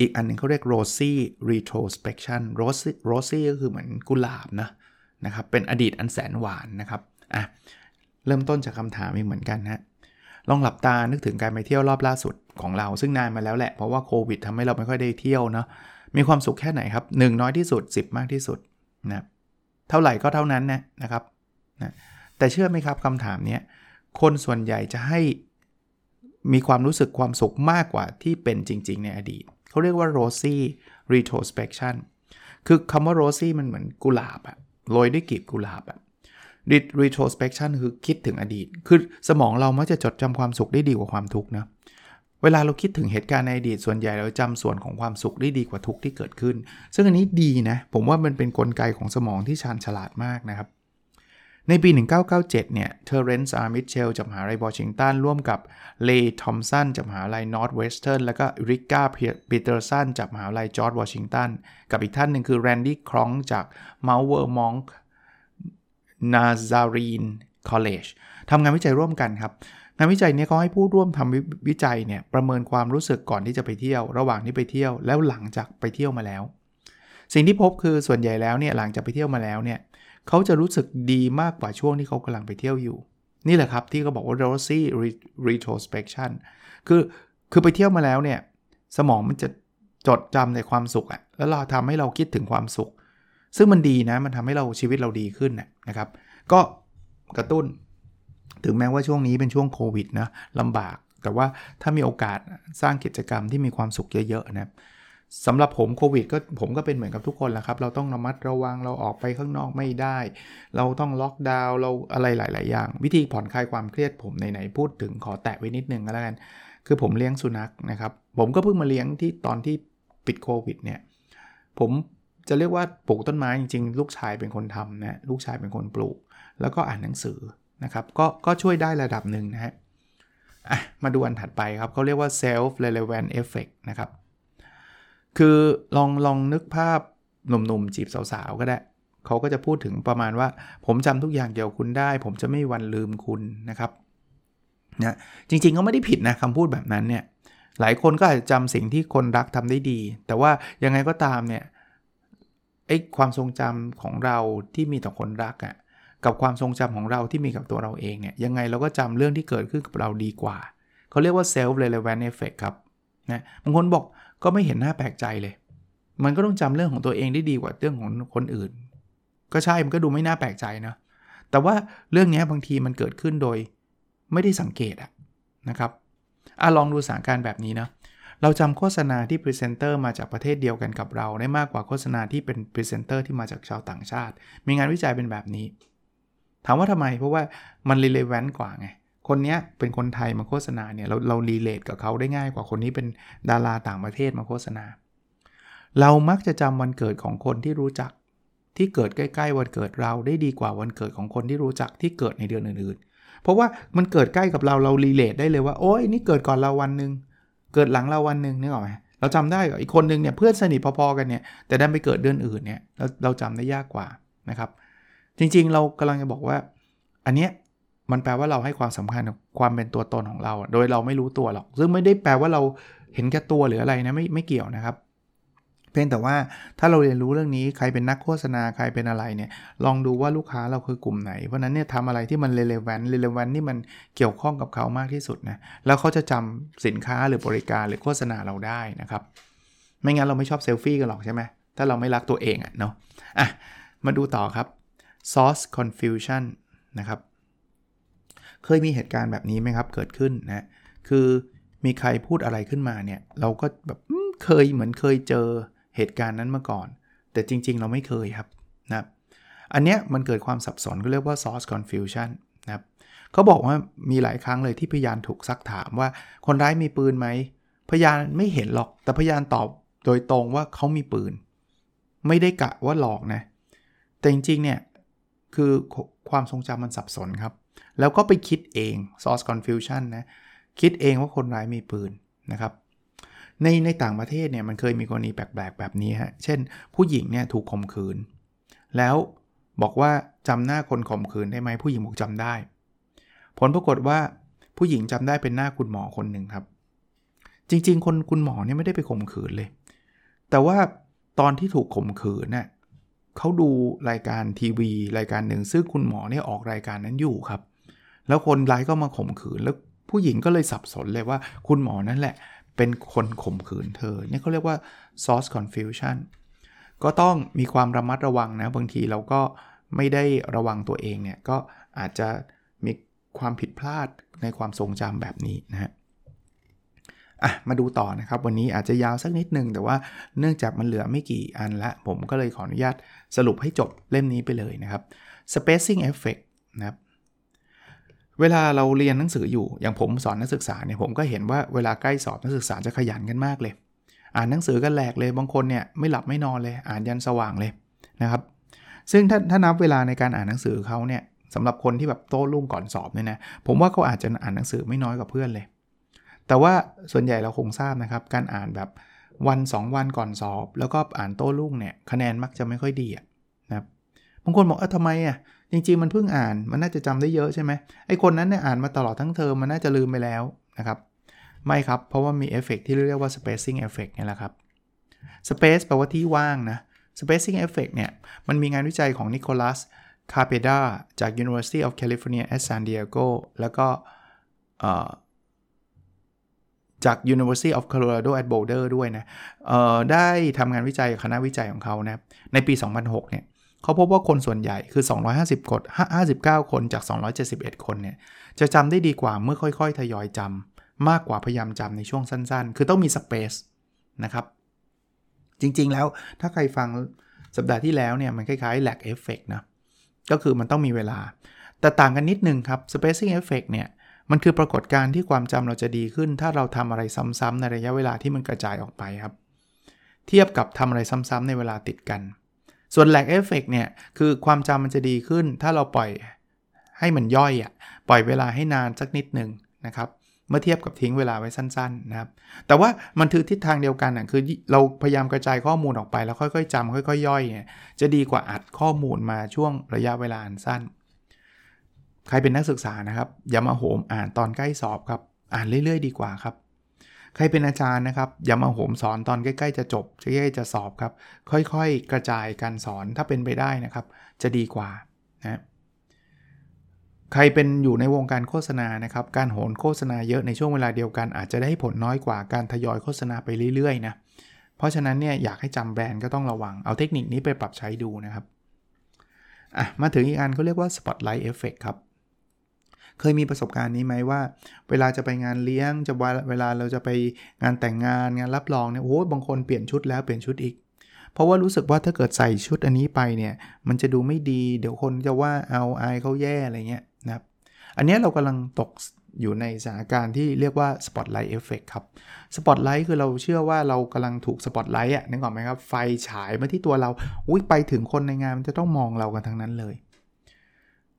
A: อีกอันหนึ่งเขาเรียก rosy retrospection rosy rosy ก็คือเหมือนกุหลาบนะนะครับเป็นอดีตอันแสนหวานนะครับอะเริ่มต้นจากคำถามอีกเหมือนกันนะลองหลับตานึกถึงการไปเที่ยวรอบล่าสุดของเราซึ่งนานมาแล้วแหละ เพราะว่าโควิดทำให้เราไม่ค่อยได้เที่ยวเนาะมีความสุขแค่ไหนครับ 1 น้อยที่สุด 10 มากที่สุดนะเท่าไหร่ก็เท่านั้นนะนะครับนะแต่เชื่อไหมครับคำถามนี้คนส่วนใหญ่จะให้มีความรู้สึกความสุขมากกว่าที่เป็นจริง ๆ ในอดีต เขาเรียกว่า rosy retrospection คือคำว่า rosy มันเหมือนกุหลาบอะโรยด้วยกลีบกุหลาบอะ retrospection คือคิดถึงอดีต คือสมองเรามักจะจดจำความสุขได้ดีกว่าความทุกข์นะ เวลาเราคิดถึงเหตุการณ์ในอดีตส่วนใหญ่เราจำส่วนของความสุขได้ดีกว่าทุกที่เกิดขึ้น ซึ่งอันนี้ดีนะ ผมว่ามันเป็นนกลไกของสมองที่ชาญฉลาดมากนะครับ ในปี 1997 เนี่ย เทอร์เรนซ์ อาร์มิตเชลล์จากมหาลัยวอชิงตัน ร่วมกับเลย์ทอมสันจากมหาลัยนอร์ทเวสเทิร์น แล้วก็เอริกาปีเตอร์สันจากมหาลัยจอร์จวอชิงตัน กับอีกท่านหนึ่งคือแรนดี้ครองจาก Mount Vernon Nazarene College ทำงานวิจัยร่วมกันครับ งานวิจัยนี้เขาให้ผู้ร่วมทำวิจัยเนี่ยประเมินความรู้สึกก่อนที่จะไปเที่ยว ระหว่างที่ไปเที่ยวแล้วหลังจากไปเที่ยวมาแล้ว สิ่งที่พบคือส่วนใหญ่แล้วเนี่ยหลังจากไปเที่ยวมาแล้วเนี่ยเขาจะรู้สึกดีมากกว่าช่วงที่เขากำลังไปเที่ยวอยู่ นี่แหละครับที่เขาบอกว่า rosy retrospection คือคือไปเที่ยวมาแล้วเนี่ยสมองมันจะจดจำในความสุขอะแล้วเราทำให้เราคิดถึงความสุข ซึ่งมันดีนะมันทำให้เราชีวิตเราดีขึ้นนะครับ ก็กระตุ้น ถึงแม้ว่าช่วงนี้เป็นช่วงโควิดนะลำบาก แต่ว่าถ้ามีโอกาสสร้างกิจกรรมที่มีความสุขเยอะๆนะสำหรับผมโควิดก็ผมก็เป็นเหมือนกับทุกคนแหละครับ เราต้องระมัดระวังเราออกไปข้างนอกไม่ได้ เราต้องล็อกดาวน์เราอะไรหลาย ๆ อย่าง วิธีผ่อนคลายความเครียดผมไหนๆพูดถึงขอแตะไว้นิดนึงก็แล้วกัน คือผมเลี้ยงสุนัขนะครับ ผมก็เพิ่งมาเลี้ยงที่ตอนที่ปิดโควิดเนี่ยผมจะเรียกว่าปลูกต้นไม้จริง ๆ ลูกชายเป็นคนทำนะลูกชายเป็นคนปลูก แล้วก็อ่านหนังสือ นะครับก็ก็ช่วยได้ระดับหนึ่งนะฮะมาดูอันถัดไปครับเขาเรียกว่า self relevant effect นะครับ คือลองลองนึกภาพหนุ่มๆ จีบสาวๆ ก็ได้ เขาก็จะพูดถึงประมาณว่า ผมจำทุกอย่างเกี่ยวคุณได้ ผมจะไม่วันลืมคุณนะครับนะจริงๆเขาไม่ได้ผิดนะคำพูดแบบนั้นเนี่ยหลายคนก็อาจจะจำสิ่งที่คนรักทำได้ดี แต่ว่ายังไงก็ตามเนี่ยไอ้ความทรงจำของเราที่มีต่อคนรักอะ่ะ กับความทรงจำของเราที่มีกับตัวเราเองเนี่ยยังไงเราก็จำเรื่องที่เกิดขึ้นกับเราดีกว่า เขาเรียกว่า self relevant effect ครับนะบางคนบอกก็ไม่เห็นหน้าแปลกใจเลย มันก็ต้องจำเรื่องของตัวเองได้ดีกว่าเรื่องของคนอื่น ก็ใช่มันก็ดูไม่น่าแปลกใจนะแต่ว่าเรื่องนี้บางทีมันเกิดขึ้นโดยไม่ได้สังเกตอะนะครับอะลองดูสถานการณ์แบบนี้นะเราจำโฆษณาที่พรีเซนเตอร์มาจากประเทศเดียวกันกับเราได้มากกว่าโฆษณาที่เป็นพรีเซนเตอร์ที่มาจากชาวต่างชาติ มีงานวิจัยเป็นแบบนี้ ถามว่าทำไมเพราะว่ามัน relevant กว่าไง คนนี้เป็นคนไทยมาโฆษณาเนี่ยเราเรา relate กับเขาได้ง่ายกว่าคนนี้เป็นดาราต่างประเทศมาโฆษณา เรามักจะจำวันเกิดของคนที่รู้จัก ที่เกิดใกล้ๆวันเกิดเราได้ดีกว่าวันเกิดของคนที่รู้จักที่เกิดในเดือนอื่นๆ เพราะว่ามันเกิดใกล้กับเราเรารีเลทได้เลยว่าโอ้ยนี่เกิดก่อนเราวันหนึ่งเกิดหลังเราวันหนึ่งนึกออกไหมเราจำได้อีกคนนึงเนี่ยเพื่อนสนิทพอๆกันเนี่ยแต่ดันไปเกิดเดือนอื่นเนี่ยเราเราจำได้ยากกว่านะครับ จริงๆ เรากำลังจะบอกว่า อันเนี้ยมันแปลว่าเราให้ความสำคัญความเป็นตัวตนของเรา โดยเราไม่รู้ตัวหรอก ซึ่งไม่ได้แปลว่าเราเห็นแก่ตัวหรืออะไรนะไม่ไม่เกี่ยวนะครับ เพียงแต่ว่าถ้าเราเรียนรู้เรื่องนี้ใครเป็นนักโฆษณาใครเป็นอะไรเนี่ยลองดูว่าลูกค้าเราคือกลุ่มไหน เพราะนั้นเนี่ยทำอะไรที่มัน relevant relevant นี่มันเกี่ยวข้องกับเขามากที่สุดนะแล้วเขาจะจำสินค้าหรือบริการหรือโฆษณาเราได้นะครับ ไม่งั้นเราไม่ชอบเซลฟี่กันหรอกใช่ไหมถ้าเราไม่รักตัวเองอะเนาะอะมาดูต่อครับ source confusion นะครับ เคยมีเหตุการณ์แบบนี้ไหมครับ เกิดขึ้นนะ คือมีใครพูดอะไรขึ้นมาเนี่ย เราก็แบบเคยเหมือนเคยเจอเหตุการณ์นั้นมาก่อน แต่จริง ๆ เราไม่เคยครับนะอันเนี้ยมันเกิดความสับสนก็เรียกว่า source confusion นะครับเขาบอกว่ามีหลายครั้งเลยที่พยานถูกซักถามว่าคนร้ายมีปืนไหม พยานไม่เห็นหรอก แต่พยานตอบโดยตรงว่าเขามีปืน ไม่ได้กะว่าหลอกนะ แต่จริงๆเนี่ย คือความทรงจำมันสับสนครับ แล้วก็ไปคิดเอง source confusion นะ คิดเองว่าคนร้ายมีปืนนะครับ ในในต่างประเทศเนี่ยมันเคยมีกรณีแปลกๆ แบบนี้ฮะ เช่น ผู้หญิงเนี่ยถูกข่มขืน แล้วบอกว่าจำหน้าคนข่มขืนได้ไหมผู้หญิงบอกจำได้ ผลปรากฏว่าผู้หญิงจำได้เป็นหน้าคุณหมอคนหนึ่งครับ จริง ๆ คนคุณหมอเนี่ยไม่ได้ไปข่มขืนเลย แต่ว่าตอนที่ถูกข่มขืนเนี่ย เขาดูรายการทีวี รายการหนึ่งซึ่งคุณหมอเนี่ยออกรายการนั้นอยู่ครับ แล้วคนร้ายก็มาข่มขืนแล้วผู้หญิงก็เลยสับสนเลยว่าคุณหมอนั่นแหละ เป็นคนข่มขืนเธอเนี่ยเขาเรียกว่า source confusion ก็ต้องมีความระมัดระวังนะ บางทีเราก็ไม่ได้ระวังตัวเองเนี่ย ก็อาจจะมีความผิดพลาดในความทรงจำแบบนี้นะฮะ อะมาดูต่อนะครับ วันนี้อาจจะยาวสักนิดนึง แต่ว่าเนื่องจากมันเหลือไม่กี่อันละ ผมก็เลยขออนุญาตสรุปให้จบเล่มนี้ไปเลยนะครับ spacing effect นะครับเวลาเราเรียนหนังสืออยู่อย่างผมสอนนักศึกษาเนี่ยผมก็เห็นว่าเวลาใกล้สอบนักศึกษาจะขยันกันมากเลย อ่านหนังสือกันแหลกเลยบางคนเนี่ยไม่หลับไม่นอนเลยอ่านยันสว่างเลยนะครับซึ่งถ้าถ้านับเวลาในการอ่านหนังสือเขาเนี่ยสำหรับคนที่แบบโต้รุ่งก่อนสอบเนี่ยนะผมว่าเขาอาจจะอ่านหนังสือไม่น้อยกว่าเพื่อนเลย แต่ว่าส่วนใหญ่เราคงทราบนะครับ การอ่านแบบวัน 2 วันก่อนสอบ แล้วก็อ่านโต้รุ่งเนี่ยคะแนนมักจะไม่ค่อยดีนะครับบางคนบอกเออทำไมอะจริงๆมันเพิ่งอ่านมันน่าจะจำได้เยอะใช่ไหมไอ้คนนั้นเนี่ยอ่านมาตลอดทั้งเทอมมันน่าจะลืมไปแล้วนะครับไม่ครับ เพราะว่ามีเอฟเฟกที่เรียกว่า spacing effect นี่แหละครับ space แปลว่าที่ว่างนะ spacing effect เนี่ย มันมีงานวิจัยของนิโคลัสคาเปดาจาก University of California at San Diego แล้วก็ จาก University of Colorado at Boulder ด้วยนะได้ทำงานวิจัยคณะวิจัยของเขานะในปี 2006 เนี่ยเขาพบว่าคนส่วนใหญ่คือ 250 คน 59 คนจาก 271 คนเนี่ยจะจำได้ดีกว่าเมื่อค่อยๆ ทยอยจำมากกว่าพยายามจำในช่วงสั้นๆ คือต้องมีสเปซนะครับ จริงๆแล้วถ้าใครฟังสัปดาห์ที่แล้วเนี่ยมันคล้ายๆ lag effect นะก็คือมันต้องมีเวลา แต่ต่างกันนิดนึงครับ spacing effect เนี่ย มันคือปรากฏการณ์ที่ความจำเราจะดีขึ้น ถ้าเราทำอะไรซ้ำๆในระยะเวลาที่มันกระจายออกไปครับ เทียบกับทำอะไรซ้ำๆในเวลาติดกัน ส่วน lag effect เนี่ยคือความจำมันจะดีขึ้น ถ้าเราปล่อยให้มันย่อยอะปล่อยเวลาให้นานสักนิดหนึ่งนะครับเมื่อเทียบกับทิ้งเวลาไว้สั้นๆนะครับ แต่ว่ามันถือทิศทางเดียวกันอะคือเราพยายามกระจายข้อมูลออกไปแล้วค่อยๆจำค่อยๆย่อยเนี่ยจะดีกว่าอัดข้อมูลมาช่วงระยะเวลาอันสั้น ใครเป็นนักศึกษานะครับอย่ามาโหมอ่านตอนใกล้สอบครับ อ่านเรื่อย ๆ ดีกว่าครับ ใครเป็นอาจารย์นะครับอย่ามาโหมสอนตอนใกล้ ๆ จะจบใกล้ๆจะสอบครับ ค่อยๆ กระจายการสอนถ้าเป็นไปได้นะครับ จะดีกว่านะใครเป็นอยู่ในวงการโฆษณานะครับ การโหนโฆษณาเยอะในช่วงเวลาเดียวกัน อาจจะได้ผลน้อยกว่าการทยอยโฆษณาไปเรื่อยๆนะเพราะฉะนั้นเนี่ยอยากให้จำแบรนด์ก็ต้องระวังเอาเทคนิคนี้ไปปรับใช้ดูนะครับอะมาถึงอีกอันเขาเรียกว่า Spotlight Effect ครับ เคยมีประสบการณ์นี้ไหมว่า เวลาจะไปงานเลี้ยงจะเวลาเราจะไปงานแต่งงานงานรับรองเนี่ยโอ้บางคนเปลี่ยนชุดแล้วเปลี่ยนชุดอีก เพราะว่ารู้สึกว่าถ้าเกิดใส่ชุดอันนี้ไปเนี่ยมันจะดูไม่ดีเดี๋ยวคนจะว่าเอาอายเขาแย่อะไรเงี้ยนะครับอันนี้เรากำลังตกอยู่ในสถานการณ์ที่เรียกว่า Spotlight Effect ครับ Spotlight คือเราเชื่อว่าเรากำลังถูก Spotlight อะนึกออกไหมครับ ไฟฉายมาที่ตัวเราอุ้ยไปถึงคนในงานมันจะต้องมองเรากันทั้งนั้นเลย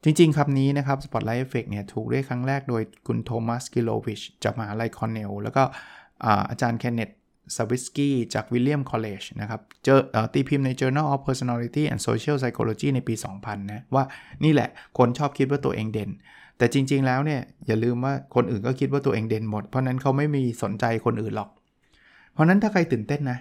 A: จริงๆคำนี้นะครับ Spotlight Effect เนี่ยถูกเรียกครั้งแรกโดยคุณโทมัสกิโลวิชจากมหาลัยคอนเนลแล้วก็อาจารย์เคนเนตสวิสกี้จาก Williams College นะครับเจอตีพิมพ์ใน Journal of Personality and Social Psychology ในปี 2000 นะว่านี่แหละคนชอบคิดว่าตัวเองเด่น แต่จริง ๆ แล้วเนี่ยอย่าลืมว่าคนอื่นก็คิดว่าตัวเองเด่นหมด เพราะนั้นเขาไม่มีสนใจคนอื่นหรอก เพราะนั้นถ้าใครตื่นเต้นนะ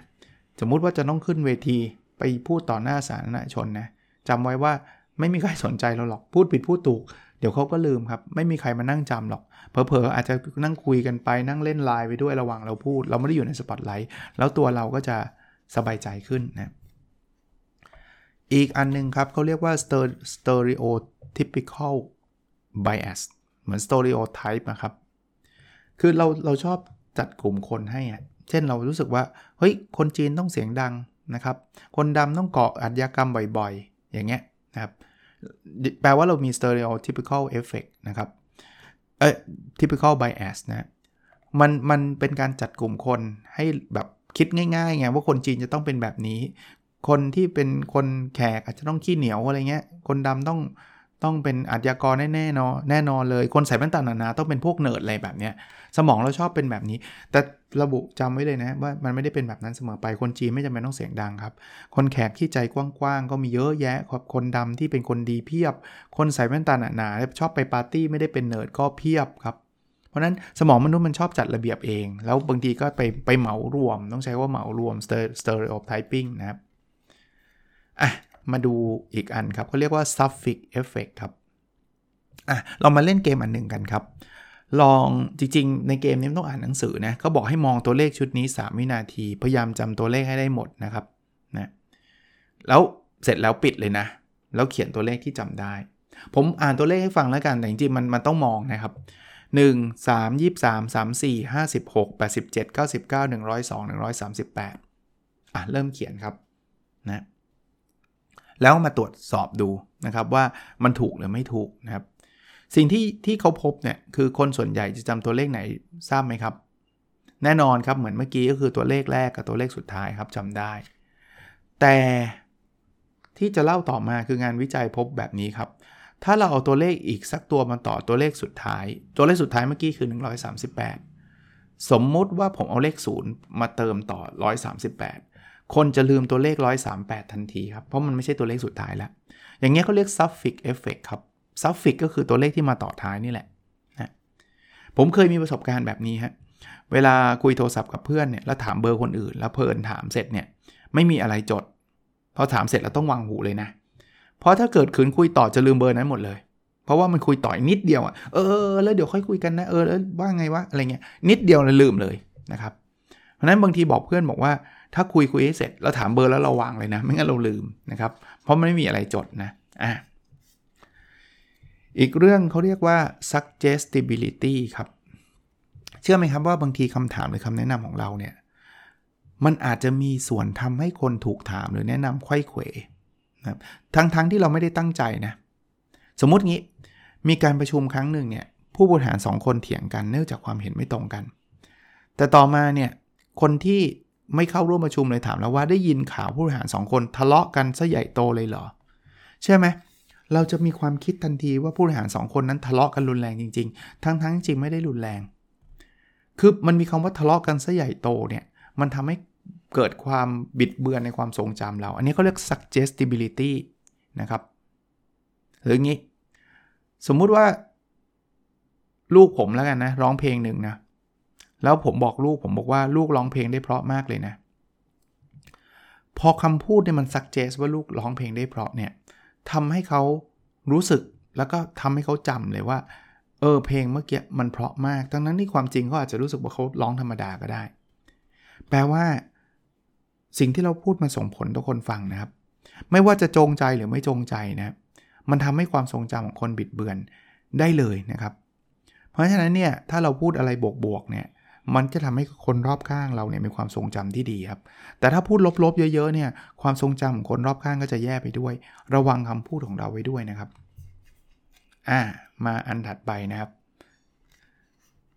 A: สมมุติว่าจะต้องขึ้นเวทีไปพูดต่อหน้าสาธารณชนนะจำไว้ว่า ไม่มีใครสนใจเราหรอกพูดผิดพูดถูก เดี๋ยวเขาก็ลืมครับ ไม่มีใครมานั่งจำหรอกเผลอๆอาจจะนั่งคุยกันไปนั่งเล่นไลน์ไปด้วยระหว่างเราพูด เราไม่ได้อยู่ในสปอตไลท์แล้วตัวเราก็จะสบายใจขึ้นนะอีกอันนึงครับเขาเรียกว่า stereotypical bias เหมือน stereotype นะครับ คือเราเราชอบจัดกลุ่มคนให้อะเช่นเรารู้สึกว่า เฮ้ย คนจีนต้องเสียงดังนะครับ คนดำต้องเกาะอาชญากรรมบ่อยๆ อย่างเงี้ยนะครับ แปลว่าเรามี stereotypical effect นะครับ เอ่อ typical bias นะมันมันเป็นการจัดกลุ่มคนให้แบบคิดง่ายๆไงว่าคนจีนจะต้องเป็นแบบนี้ คนที่เป็นคนแขกอาจจะต้องขี้เหนียวอะไรเงี้ย คนดำต้อง ต้องเป็นอาชญากรแน่ๆนอนแน่นอนเลย คนใส่แว่นตาหนาๆต้องเป็นพวกเนิร์ดอะไรแบบเนี้ยสมองเราชอบเป็นแบบนี้ แต่ระบุจำไว้เลยนะว่ามันไม่ได้เป็นแบบนั้นเสมอไปคนจีนไม่จำเป็นต้องเสียงดังครับ คนแขกที่ใจกว้างๆก็มีเยอะแยะครับคนดำที่เป็นคนดีเพียบ คนใส่แว่นตาหนาๆชอบไปปาร์ตี้ไม่ได้เป็นเนิร์ดก็เพียบครับเพราะนั้นสมองมนุษย์มันชอบจัดระเบียบเอง แล้วบางทีก็ไปไปเหมารวม ต้องใช้ว่าเหมารวม stereotyping นะครับอะ มาดูอีกอันครับเขาเรียกว่า suffix effect ครับอะเรามาเล่นเกมอันหนึ่งกันครับ ลองจริงๆ ในเกมนี้ต้องอ่านหนังสือนะเขาบอกให้มองตัวเลขชุดนี้ 3 วินาที พยายามจำตัวเลขให้ได้หมดนะครับนะแล้วเสร็จแล้วปิดเลยนะ แล้วเขียนตัวเลขที่จำได้ ผมอ่านตัวเลขให้ฟังแล้วกันแต่จริงๆมันมันต้องมองนะครับ1 3 23 34 56 87 99 102 138 อะ เริ่มเขียนครับนะ แล้วมาตรวจสอบดูนะครับว่ามันถูกหรือไม่ถูกนะครับ สิ่งที่ที่เขาพบเนี่ยคือคนส่วนใหญ่จะจำตัวเลขไหนทราบไหมครับ แน่นอนครับเหมือนเมื่อกี้ก็คือตัวเลขแรกกับตัวเลขสุดท้ายครับจำได้ แต่ที่จะเล่าต่อมาคืองานวิจัยพบแบบนี้ครับ ถ้าเราเอาตัวเลขอีกสักตัวมาต่อตัวเลขสุดท้าย ตัวเลขสุดท้ายเมื่อกี้คือ 138 สมมุติว่าผมเอาเลข 0 มาเติมต่อ 138 คนจะลืมตัวเลข 138 ทันทีครับ เพราะมันไม่ใช่ตัวเลขสุดท้ายแล้ว อย่างเงี้ยเขาเรียก suffix effect ครับ suffix ก็คือตัวเลขที่มาต่อท้ายนี่แหละนะผมเคยมีประสบการณ์แบบนี้ฮะ เวลาคุยโทรศัพท์กับเพื่อนเนี่ย แล้วถามเบอร์คนอื่น แล้วเพลินถามเสร็จเนี่ย ไม่มีอะไรจด พอถามเสร็จแล้วต้องวางหูเลยนะ เพราะถ้าเกิดคืนคุยต่อจะลืมเบอร์นั้นหมดเลย เพราะว่ามันคุยต่อนิดเดียวอะ เออ แล้วเดี๋ยวค่อยคุยกันนะ เออ แล้วว่าไงวะ อะไรเงี้ย นิดเดียวเลยลืมเลยนะครับ เพราะนั้นบางทีบอกเพื่อนบอกว่า ถ้าคุยคุยให้เสร็จแล้วถามเบอร์แล้วเราวางเลยนะ ไม่งั้นเราลืมนะครับ เพราะมันไม่มีอะไรจดนะอะอีกเรื่องเขาเรียกว่า suggestibility ครับ เชื่อไหมครับว่าบางทีคำถามหรือคำแนะนำของเราเนี่ยมันอาจจะมีส่วนทำให้คนถูกถามหรือแนะนำไข้เขวนะครับทั้งๆทที่เราไม่ได้ตั้งใจนะสมมติงี้มีการประชุมครั้งหนึ่งเนี่ยผู้บริหาร 2 คนเถียงกันเนื่องจากความเห็นไม่ตรงกัน แต่ต่อมาเนี่ยคนที่ ไม่เข้าร่วมประชุมเลยถามแล้วว่าได้ยินข่าวผู้บริหาร2คนทะเลาะกันซะใหญ่โตเลยเหรอใช่ไหมเราจะมีความคิดทันทีว่าผู้บริหาร2คนนั้นทะเลาะกันรุนแรงจริง ๆ ทั้งๆจริงไม่ได้รุนแรง คือมันมีคำว่าทะเลาะกันซะใหญ่โตเนี่ยมันทำให้เกิดความบิดเบือนในความทรงจำเรา อันนี้เขาเรียก suggestibility นะครับหรืองี้ สมมุติว่า ลูกผมแล้วกันนะ ร้องเพลงหนึ่งนะ แล้วผมบอกลูกผมบอกว่าลูกร้องเพลงได้เพราะมากเลยนะ พอคำพูดเนี่ยมัน suggest ว่าลูกร้องเพลงได้เพราะเนี่ยทำให้เขารู้สึกแล้วก็ทำให้เขาจำเลยว่า เออเพลงเมื่อกี้มันเพราะมาก ทั้งนั้นที่ความจริงเขาอาจจะรู้สึกว่าเขาร้องธรรมดาก็ได้ แปลว่า สิ่งที่เราพูดมันส่งผลต่อคนฟังนะครับ ไม่ว่าจะจงใจหรือไม่จงใจนะ มันทำให้ความทรงจำของคนบิดเบือนได้เลยนะครับ เพราะฉะนั้นเนี่ยถ้าเราพูดอะไรบวกๆเนี่ย มันจะทำให้คนรอบข้างเราเนี่ยมีความทรงจำที่ดีครับ แต่ถ้าพูดลบๆเยอะๆเนี่ยความทรงจำของคนรอบข้างก็จะแย่ไปด้วย ระวังคำพูดของเราไว้ด้วยนะครับอ่ามาอันถัดไปนะครับ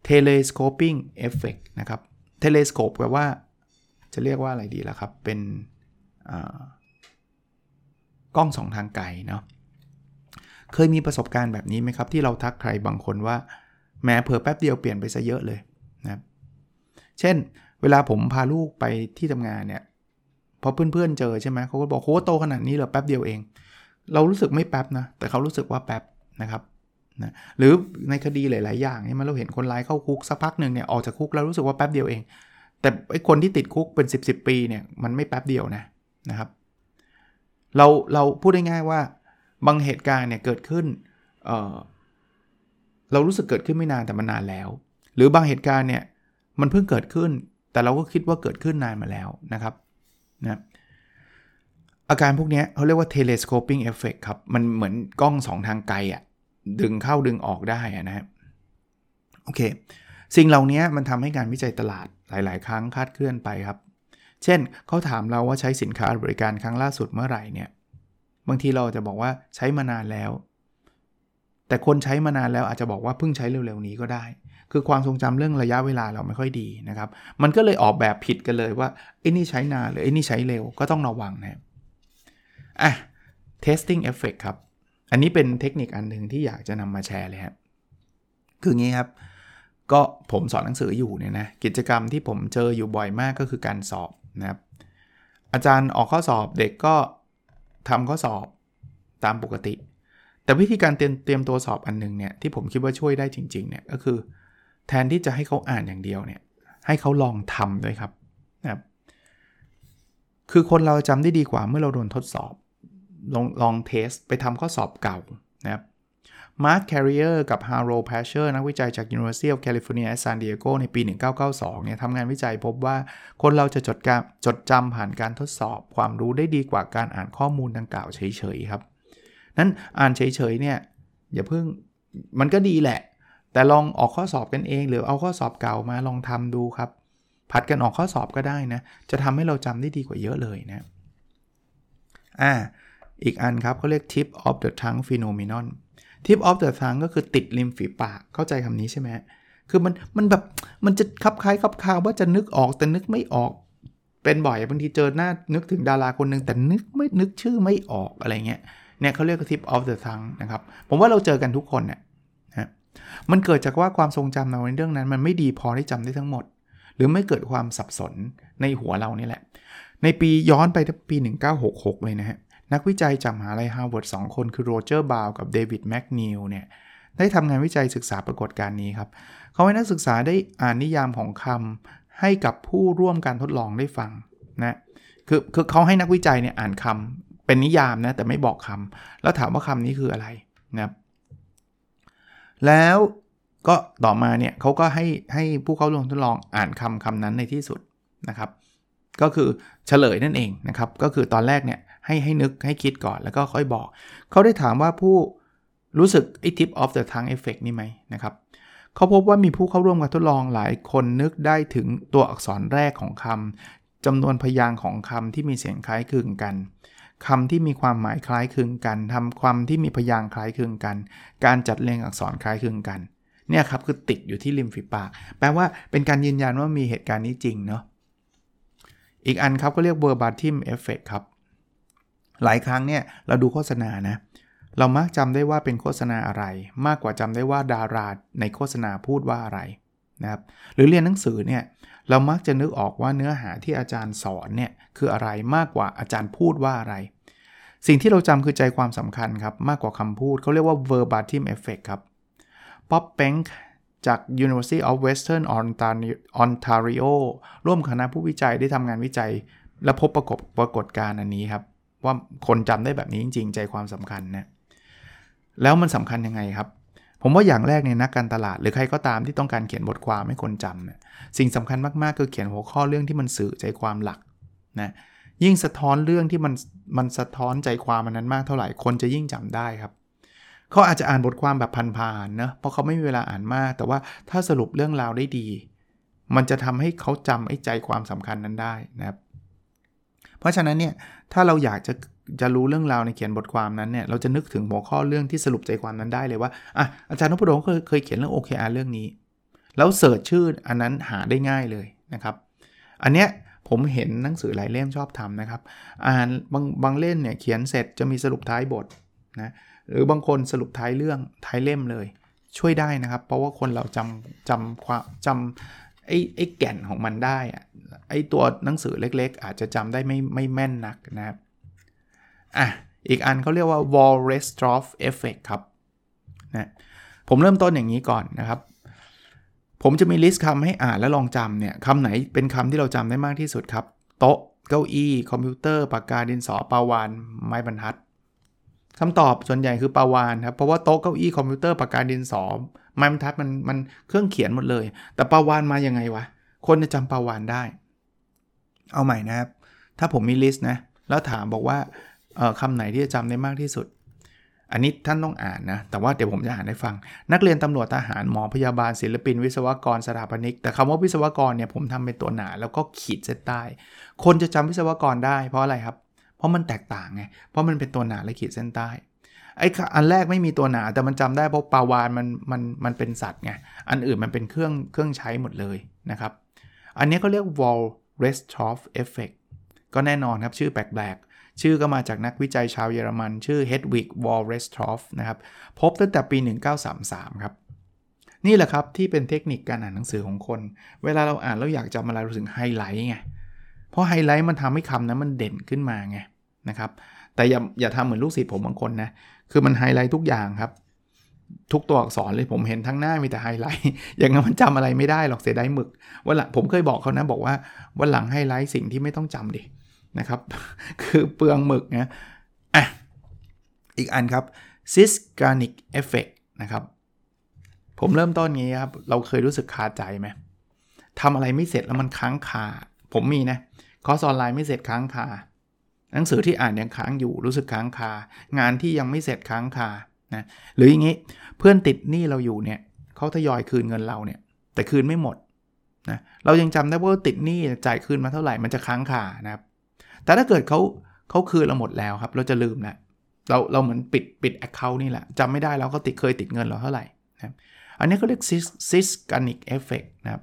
A: telescoping effect นะครับ telescope แปลว่าจะเรียกว่าอะไรดีล่ะครับ เป็นกล้องสองทางไกลเนาะ เคยมีประสบการณ์แบบนี้ไหมครับ ที่เราทักใครบางคนว่าแม้เผื่อแป๊บเดียวเปลี่ยนไปซะเยอะเลย เช่น เวลาผมพาลูกไปที่ทำงานเนี่ยพอเพื่อนๆเจอใช่ไหมเขาก็บอกโหโตขนาดนี้เหรอแป๊บเดียวเอง เรารู้สึกไม่แป๊บนะแต่เขารู้สึกว่าแป๊บนะครับนะหรือในคดีหลาย ๆ อย่างเนี่ยมันเราเห็นคนร้ายเข้าคุกสักพักหนึ่งเนี่ยออกจากคุกแล้วรู้สึกว่าแป๊บเดียวเอง แต่ไอคนที่ติดคุกเป็น 10บสปีเนี่ยมันไม่แป๊บเดียวนะนะครับ เราเราพูดได้ง่ายว่าบางเหตุการณ์เนี่ยเกิดขึ้นเเรารู้สึกเกิดขึ้นไม่นานแต่มันนานแล้ว หรือบางเหตุการณ์เนี่ย มันเพิ่งเกิดขึ้น แต่เราก็คิดว่าเกิดขึ้นนานมาแล้วนะครับนะอาการพวกนี้เขาเรียกว่า telescoping effect ครับ มันเหมือนกล้องสองทางไกลอะ่ะดึงเข้าดึงออกได้นะครับโอเค สิ่งเหล่านี้มันทำให้การวิจัยตลาดหลาย ๆ ครั้งคาดเคลื่อนไปครับ เช่นเขาถามเราว่าใช้สินค้าบริการครั้งล่าสุดเมื่อไหร่เนี่ยบางทีเราจะบอกว่าใช้มานานแล้ว แต่คนใช้มานานแล้วอาจจะบอกว่าเพิ่งใช้เร็ว ๆ นี้ก็ได้ คือความทรงจำเรื่องระยะเวลาเราไม่ค่อยดีนะครับ มันก็เลยออกแบบผิดกันเลยว่าไอ้นี่ใช้นานหรือไอ้นี่ใช้เร็วก็ต้องระวังนะอะ testing effect ครับ อันนี้เป็นเทคนิคอันหนึ่งที่อยากจะนำมาแชร์เลยครับคืองี้ครับ ก็ผมสอนหนังสืออยู่เนี่ยนะกิจกรรมที่ผมเจออยู่บ่อยมากก็คือการสอบนะครับอาจารย์ออกข้อสอบเด็กก็ทำข้อสอบตามปกติ แต่วิธีการเตรียมเตรียมตัวสอบอันนึงเนี่ยที่ผมคิดว่าช่วยได้จริงๆเนี่ยก็คือ แทนที่จะให้เขาอ่านอย่างเดียวเนี่ยให้เขาลองทำด้วยครับนะครับ คือคนเราจำได้ดีกว่าเมื่อเราโดนทดสอบ ลองลอง test ไปทำข้อสอบเก่านะครับ Mark Carrier กับ Harold Pashler นักวิจัยจาก University of California San Diego ในปี 1992 เนี่ยทำงานวิจัยพบว่าคนเราจะจดการจดจำผ่านการทดสอบ ความรู้ได้ดีกว่าการอ่านข้อมูลดังกล่าวเฉยๆครับ นั้นอ่านเฉยๆเนี่ยอย่าเพิ่งมันก็ดีแหละ แต่ลองออกข้อสอบกันเอง หรือเอาข้อสอบเก่ามาลองทำดูครับ ผัดกันออกข้อสอบก็ได้นะ จะทำให้เราจำได้ดีกว่าเยอะเลยนะอ่าอีกอันครับเขาเรียก tip of the tongue phenomenon ทิปออฟเดอะทังก็คือติดริมฝีปากเข้าใจคำนี้ใช่ไหมคือมันมันแบบมันจะคับคล้ายคับคาว่าจะนึกออกแต่นึกไม่ออกเป็นบ่อยบางทีเจอหน้านึกถึงดาราคนหนึ่งแต่นึกไม่นึกชื่อไม่ออกอะไรเงี้ยเนี่ยเขาเรียก tip of the tongue นะครับ ผมว่าเราเจอกันทุกคนเนี่ย มันเกิดจากว่าความทรงจำเราในเรื่องนั้น มันไม่ดีพอที่จำได้ทั้งหมด หรือไม่เกิดความสับสนในหัวเรานี่แหละ ในปีย้อนไปปี 1966 เลยนะฮะ นักวิจัยจากมหาลัยฮาร์วาร์ด2คนคือ Roger Brown กับ David McNeill เนี่ยได้ทำงานวิจัยศึกษาปรากฏการณ์นี้ครับ เขาให้นักศึกษาได้อ่านนิยามของคำให้กับผู้ร่วมการทดลองได้ฟังนะคือคือเขาให้นักวิจัยเนี่ยอ่านคำเป็นนิยามนะแต่ไม่บอกคำแล้วถามว่าคำนี้คืออะไรนะครับ แล้วก็ต่อมาเนี่ยเขาก็ให้ให้ผู้เข้าร่วมทดลองอ่านคำคำนั้นในที่สุดนะครับ ก็คือเฉลยนั่นเองนะครับ ก็คือตอนแรกเนี่ยให้ให้นึกให้คิดก่อนแล้วก็ค่อยบอก เขาได้ถามว่าผู้รู้สึกไอ้ tip of the tongue effect นี่ไหมนะครับเขาพบว่ามีผู้เข้าร่วมการทดลองหลายคนนึกได้ถึงตัวอักษรแรกของคำจำนวนพยางค์ของคำที่มีเสียงคล้ายคลึงกัน คำที่มีความหมายคล้ายคลึงกันทำความที่มีพยางค์คล้ายคลึงกัน การจัดเรียงอักษรคล้ายคลึงกัน เนี่ยครับคือติดอยู่ที่ริมฝีปาก แปลว่าเป็นการยืนยันว่ามีเหตุการณ์นี้จริงเนาะ อีกอันครับก็เรียก verbatim effect ครับ หลายครั้งเนี่ยเราดูโฆษณานะ เรามักจำได้ว่าเป็นโฆษณาอะไร มากกว่าจำได้ว่าดาราในโฆษณาพูดว่าอะไรนะครับ หรือเรียนหนังสือเนี่ย เรามักจะนึกออกว่าเนื้อหาที่อาจารย์สอนเนี่ยคืออะไรมากกว่าอาจารย์พูดว่าอะไร สิ่งที่เราจำคือใจความสำคัญครับมากกว่าคำพูดเขาเรียกว่า verbatim effect ครับ Bob Bank จาก University of Western Ontario ร่วมคณะผู้วิจัยได้ทำงานวิจัย และพบประกบปรากฏการณ์อันนี้ครับ ว่าคนจำได้แบบนี้จริง ๆ ใจความสำคัญนะแล้วมันสำคัญยังไงครับ ผมว่าอย่างแรกเนี่ยนักการตลาดหรือใครก็ตามที่ต้องการเขียนบทความให้คนจำเนี่ยสิ่งสำคัญมากๆ คือเขียนหัวข้อเรื่องที่มันสื่อใจความหลักนะยิ่งสะท้อนเรื่องที่มันมันสะท้อนใจความมันนั้นมากเท่าไหร่คนจะยิ่งจำได้ครับเขาอาจจะอ่านบทความแบบผ่านๆนะเพราะเขาไม่มีเวลาอ่านมาก แต่ว่าถ้าสรุปเรื่องราวได้ดี มันจะทำให้เขาจำไอ้ใจความสำคัญนั้นได้นะครับ เพราะฉะนั้นเนี่ยถ้าเราอยากจะ จะรู้เรื่องราวในเขียนบทความนั้นเนี่ยเราจะนึกถึงหัวข้อเรื่องที่สรุปใจความนั้นได้เลยว่าอะอาจารย์นพดลเคยเคยเขียนเรื่อง OKR เรื่องนี้ แล้วเสิร์ชชื่ออันนั้นหาได้ง่ายเลยนะครับ อันเนี้ยผมเห็นหนังสือหลายเล่มชอบทำนะครับ อ่านบางบางเล่มเนี่ยเขียนเสร็จจะมีสรุปท้ายบทนะหรือบางคนสรุปท้ายเรื่องท้ายเล่มเลย ช่วยได้นะครับ เพราะว่าคนเราจำจำความจำไอ้ไอ้แก่นของมันได้อะไอ้ตัวหนังสือเล็กๆ อาจจะจำได้ไม่ไม่แม่นนักนะครับ อะอีกอันเขาเรียกว่า wall r e s t r o f effect ครับนะผมเริ่มต้นอย่างนี้ก่อนนะครับ ผมจะมีลิสต์คำให้อ่านและลองจำเนี่ยคำไหนเป็นคำที่เราจำได้มากที่สุดครับ โต๊ะ เก้าอี้ คอมพิวเตอร์ ปากกาดินสอปลาวาฬ ไม้บรรทัดคำตอบส่วนใหญ่คือปลาวาฬครับ เพราะว่าโต๊ะ เก้าอี้ คอมพิวเตอร์ ปากกาดินสอไม้บรรทัดมันมันเครื่องเขียนหมดเลย แต่ปลาวาฬมายังไงวะ คนจะจำปลาวาฬได้ เอาใหม่นะครับ ถ้าผมมี list นะ แล้วถามบอกว่า คำไหนที่จะจำได้มากที่สุด อันนี้ท่านต้องอ่านนะ แต่ว่าเดี๋ยวผมจะอ่านให้ฟัง นักเรียนตำรวจทหารหมอพยาบาลศิลปิน วิศวกรสถาปนิก แต่คำว่าวิศวกรเนี่ยผมทำเป็นตัวหนาแล้วก็ขีดเส้นใต้ คนจะจำวิศวกรได้ เพราะอะไรครับ เพราะมันแตกต่างไง เพราะมันเป็นตัวหนาและขีดเส้นใต้ไอ้อันแรกไม่มีตัวหนาแต่มันจำได้เพราะปาวานมันมันมันเป็นสัตว์ไง อันอื่นมันเป็นเครื่องเครื่องใช้หมดเลยนะครับ อันนี้เขาเรียก wall r e s t o f effect ก็แน่นอนครับ ชื่อแปลกๆ ชื่อก็มาจากนักวิจัยชาวเยอรมัน ชื่อ Hedwig w a l r e s t r o f นะครับ พบตั้งแต่ปี 1933 ครับ นี่แหละครับที่เป็นเทคนิคการอ่านหนังสือของคน เวลาเราอ่านแล้วอยากจำอะไรเราถึงไฮไลท์ไง เพราะไฮไลท์มันทำให้คำนั้นมันเด่นขึ้นมาไงนะครับ แต่อย่าอย่าทำเหมือนลูกศิษย์ผมบางคนนะ คือมันไฮไลท์ทุกอย่างครับทุกตัวอักษรเลยผมเห็นทั้งหน้ามีแต่ไฮไลท์ อย่างนั้นมันจำอะไรไม่ได้หรอกเสียดายหมึก วันหลังผมเคยบอกเขานะบอกว่าวันหลังไฮไลท์สิ่งที่ไม่ต้องจำดิ นะครับ คือเปลืองหมึกนะอะอีกอันครับ Zeigarnik effect นะครับ ผมเริ่มต้นงี้ครับ เราเคยรู้สึกคาใจไหมทำอะไรไม่เสร็จแล้วมันค้างคา ผมมีนะคอร์สออนไลน์ไม่เสร็จค้างคา หนังสือที่อ่านยังค้างอยู่รู้สึกค้างคา งานที่ยังไม่เสร็จค้างคานะหรืออย่างนี้เพื่อนติดหนี้เราอยู่เนี่ยเขาทยอยคืนเงินเราเนี่ย แต่คืนไม่หมดนะเรายังจำได้ว่าติดหนี้จ่ายคืนมาเท่าไหร่มันจะค้างคานะครับ แต่ถ้าเกิดเขาเขาคืนเราหมดแล้วครับ เราจะลืมนะเราเราเหมือนปิดปิด account นี่แหละจำไม่ได้แล้วเขาติดเคยติดเงินเราเท่าไหร่นะอันนี้เขาเรียก Zeigarnik effect นะครับ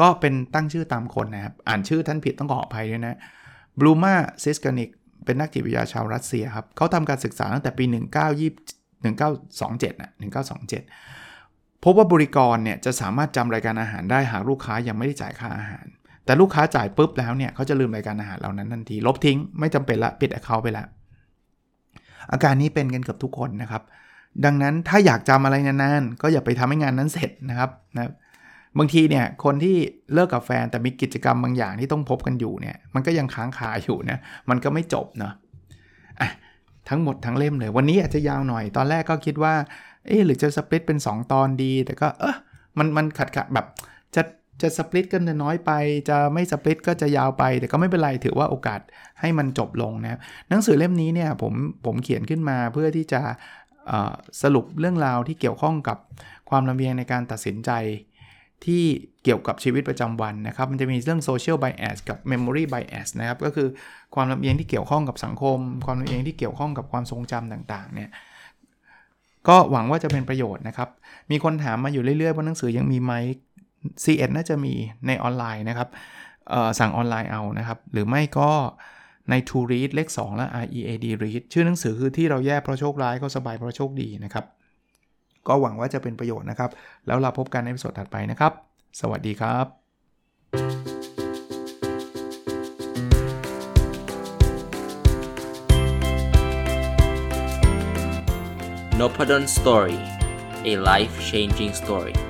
A: ก็เป็นตั้งชื่อตามคนนะครับ อ่านชื่อท่านผิดต้องขออภัยด้วยนะ Bluma Zeigarnik เป็นนักจิตวิทยาชาวรัสเซียครับเขาทำการศึกษาตั้งแต่ปี 1920 1927นะ1927 พบว่าบริกรเนี่ยจะสามารถจำรายการอาหารได้หากลูกค้ายังไม่ได้จ่ายค่าอาหาร แต่ลูกค้าจ่ายปุ๊บแล้วเนี่ยเขาจะลืมรายการอาหารเหล่านั้นทันที ลบทิ้งไม่จำเป็นละปิด account ไปละอาการนี้เป็นกันกับทุกคนนะครับ ดังนั้นถ้าอยากจำอะไรนานๆ ก็อย่าไปทำให้งานนั้นเสร็จนะครับนะบางทีเนี่ยคนที่เลิกกับแฟนแต่มีกิจกรรมบางอย่างที่ต้องพบกันอยู่เนี่ยมันก็ยังค้างคาอยู่นะมันก็ไม่จบเนาะอะทั้งหมดทั้งเล่มเลย วันนี้อาจจะยาวหน่อยตอนแรกก็คิดว่าเออหรือจะสปริตเป็น 2 ตอนดี แต่ก็เออมันมันขัดขัดแบบจะ จะสปลิตกันน้อยไป จะไม่สปลิตก็จะยาวไป แต่ก็ไม่เป็นไรถือว่าโอกาสให้มันจบลงนะครับหนังสือเล่มนี้เนี่ยผมผมเขียนขึ้นมาเพื่อที่จะสรุปเรื่องราวที่เกี่ยวข้องกับความลำเอียงในการตัดสินใจที่เกี่ยวกับชีวิตประจำวันนะครับ มันจะมีเรื่อง social bias กับ memory bias นะครับ ก็คือความลำเอียงที่เกี่ยวข้องกับสังคม ความลำเอียงที่เกี่ยวข้องกับความทรงจำต่างๆ เนี่ย ก็หวังว่าจะเป็นประโยชน์นะครับ มีคนถามมาอยู่เรื่อยๆว่าหนังสือยังมีไหม C1 น่าจะมีในออนไลน์นะครับสั่งออนไลน์เอานะครับ หรือไม่ก็ใน To Read เลข 2 และ READ Read ชื่อหนังสือคือที่เราแย่เพราะโชคร้ายก็สบายเพราะโชคดีนะครับ ก็หวังว่าจะเป็นประโยชน์นะครับ แล้วเราพบกันในวิดีโอถัดไปนะครับ สวัสดีครับ
B: n o p a d o n Story a life changing story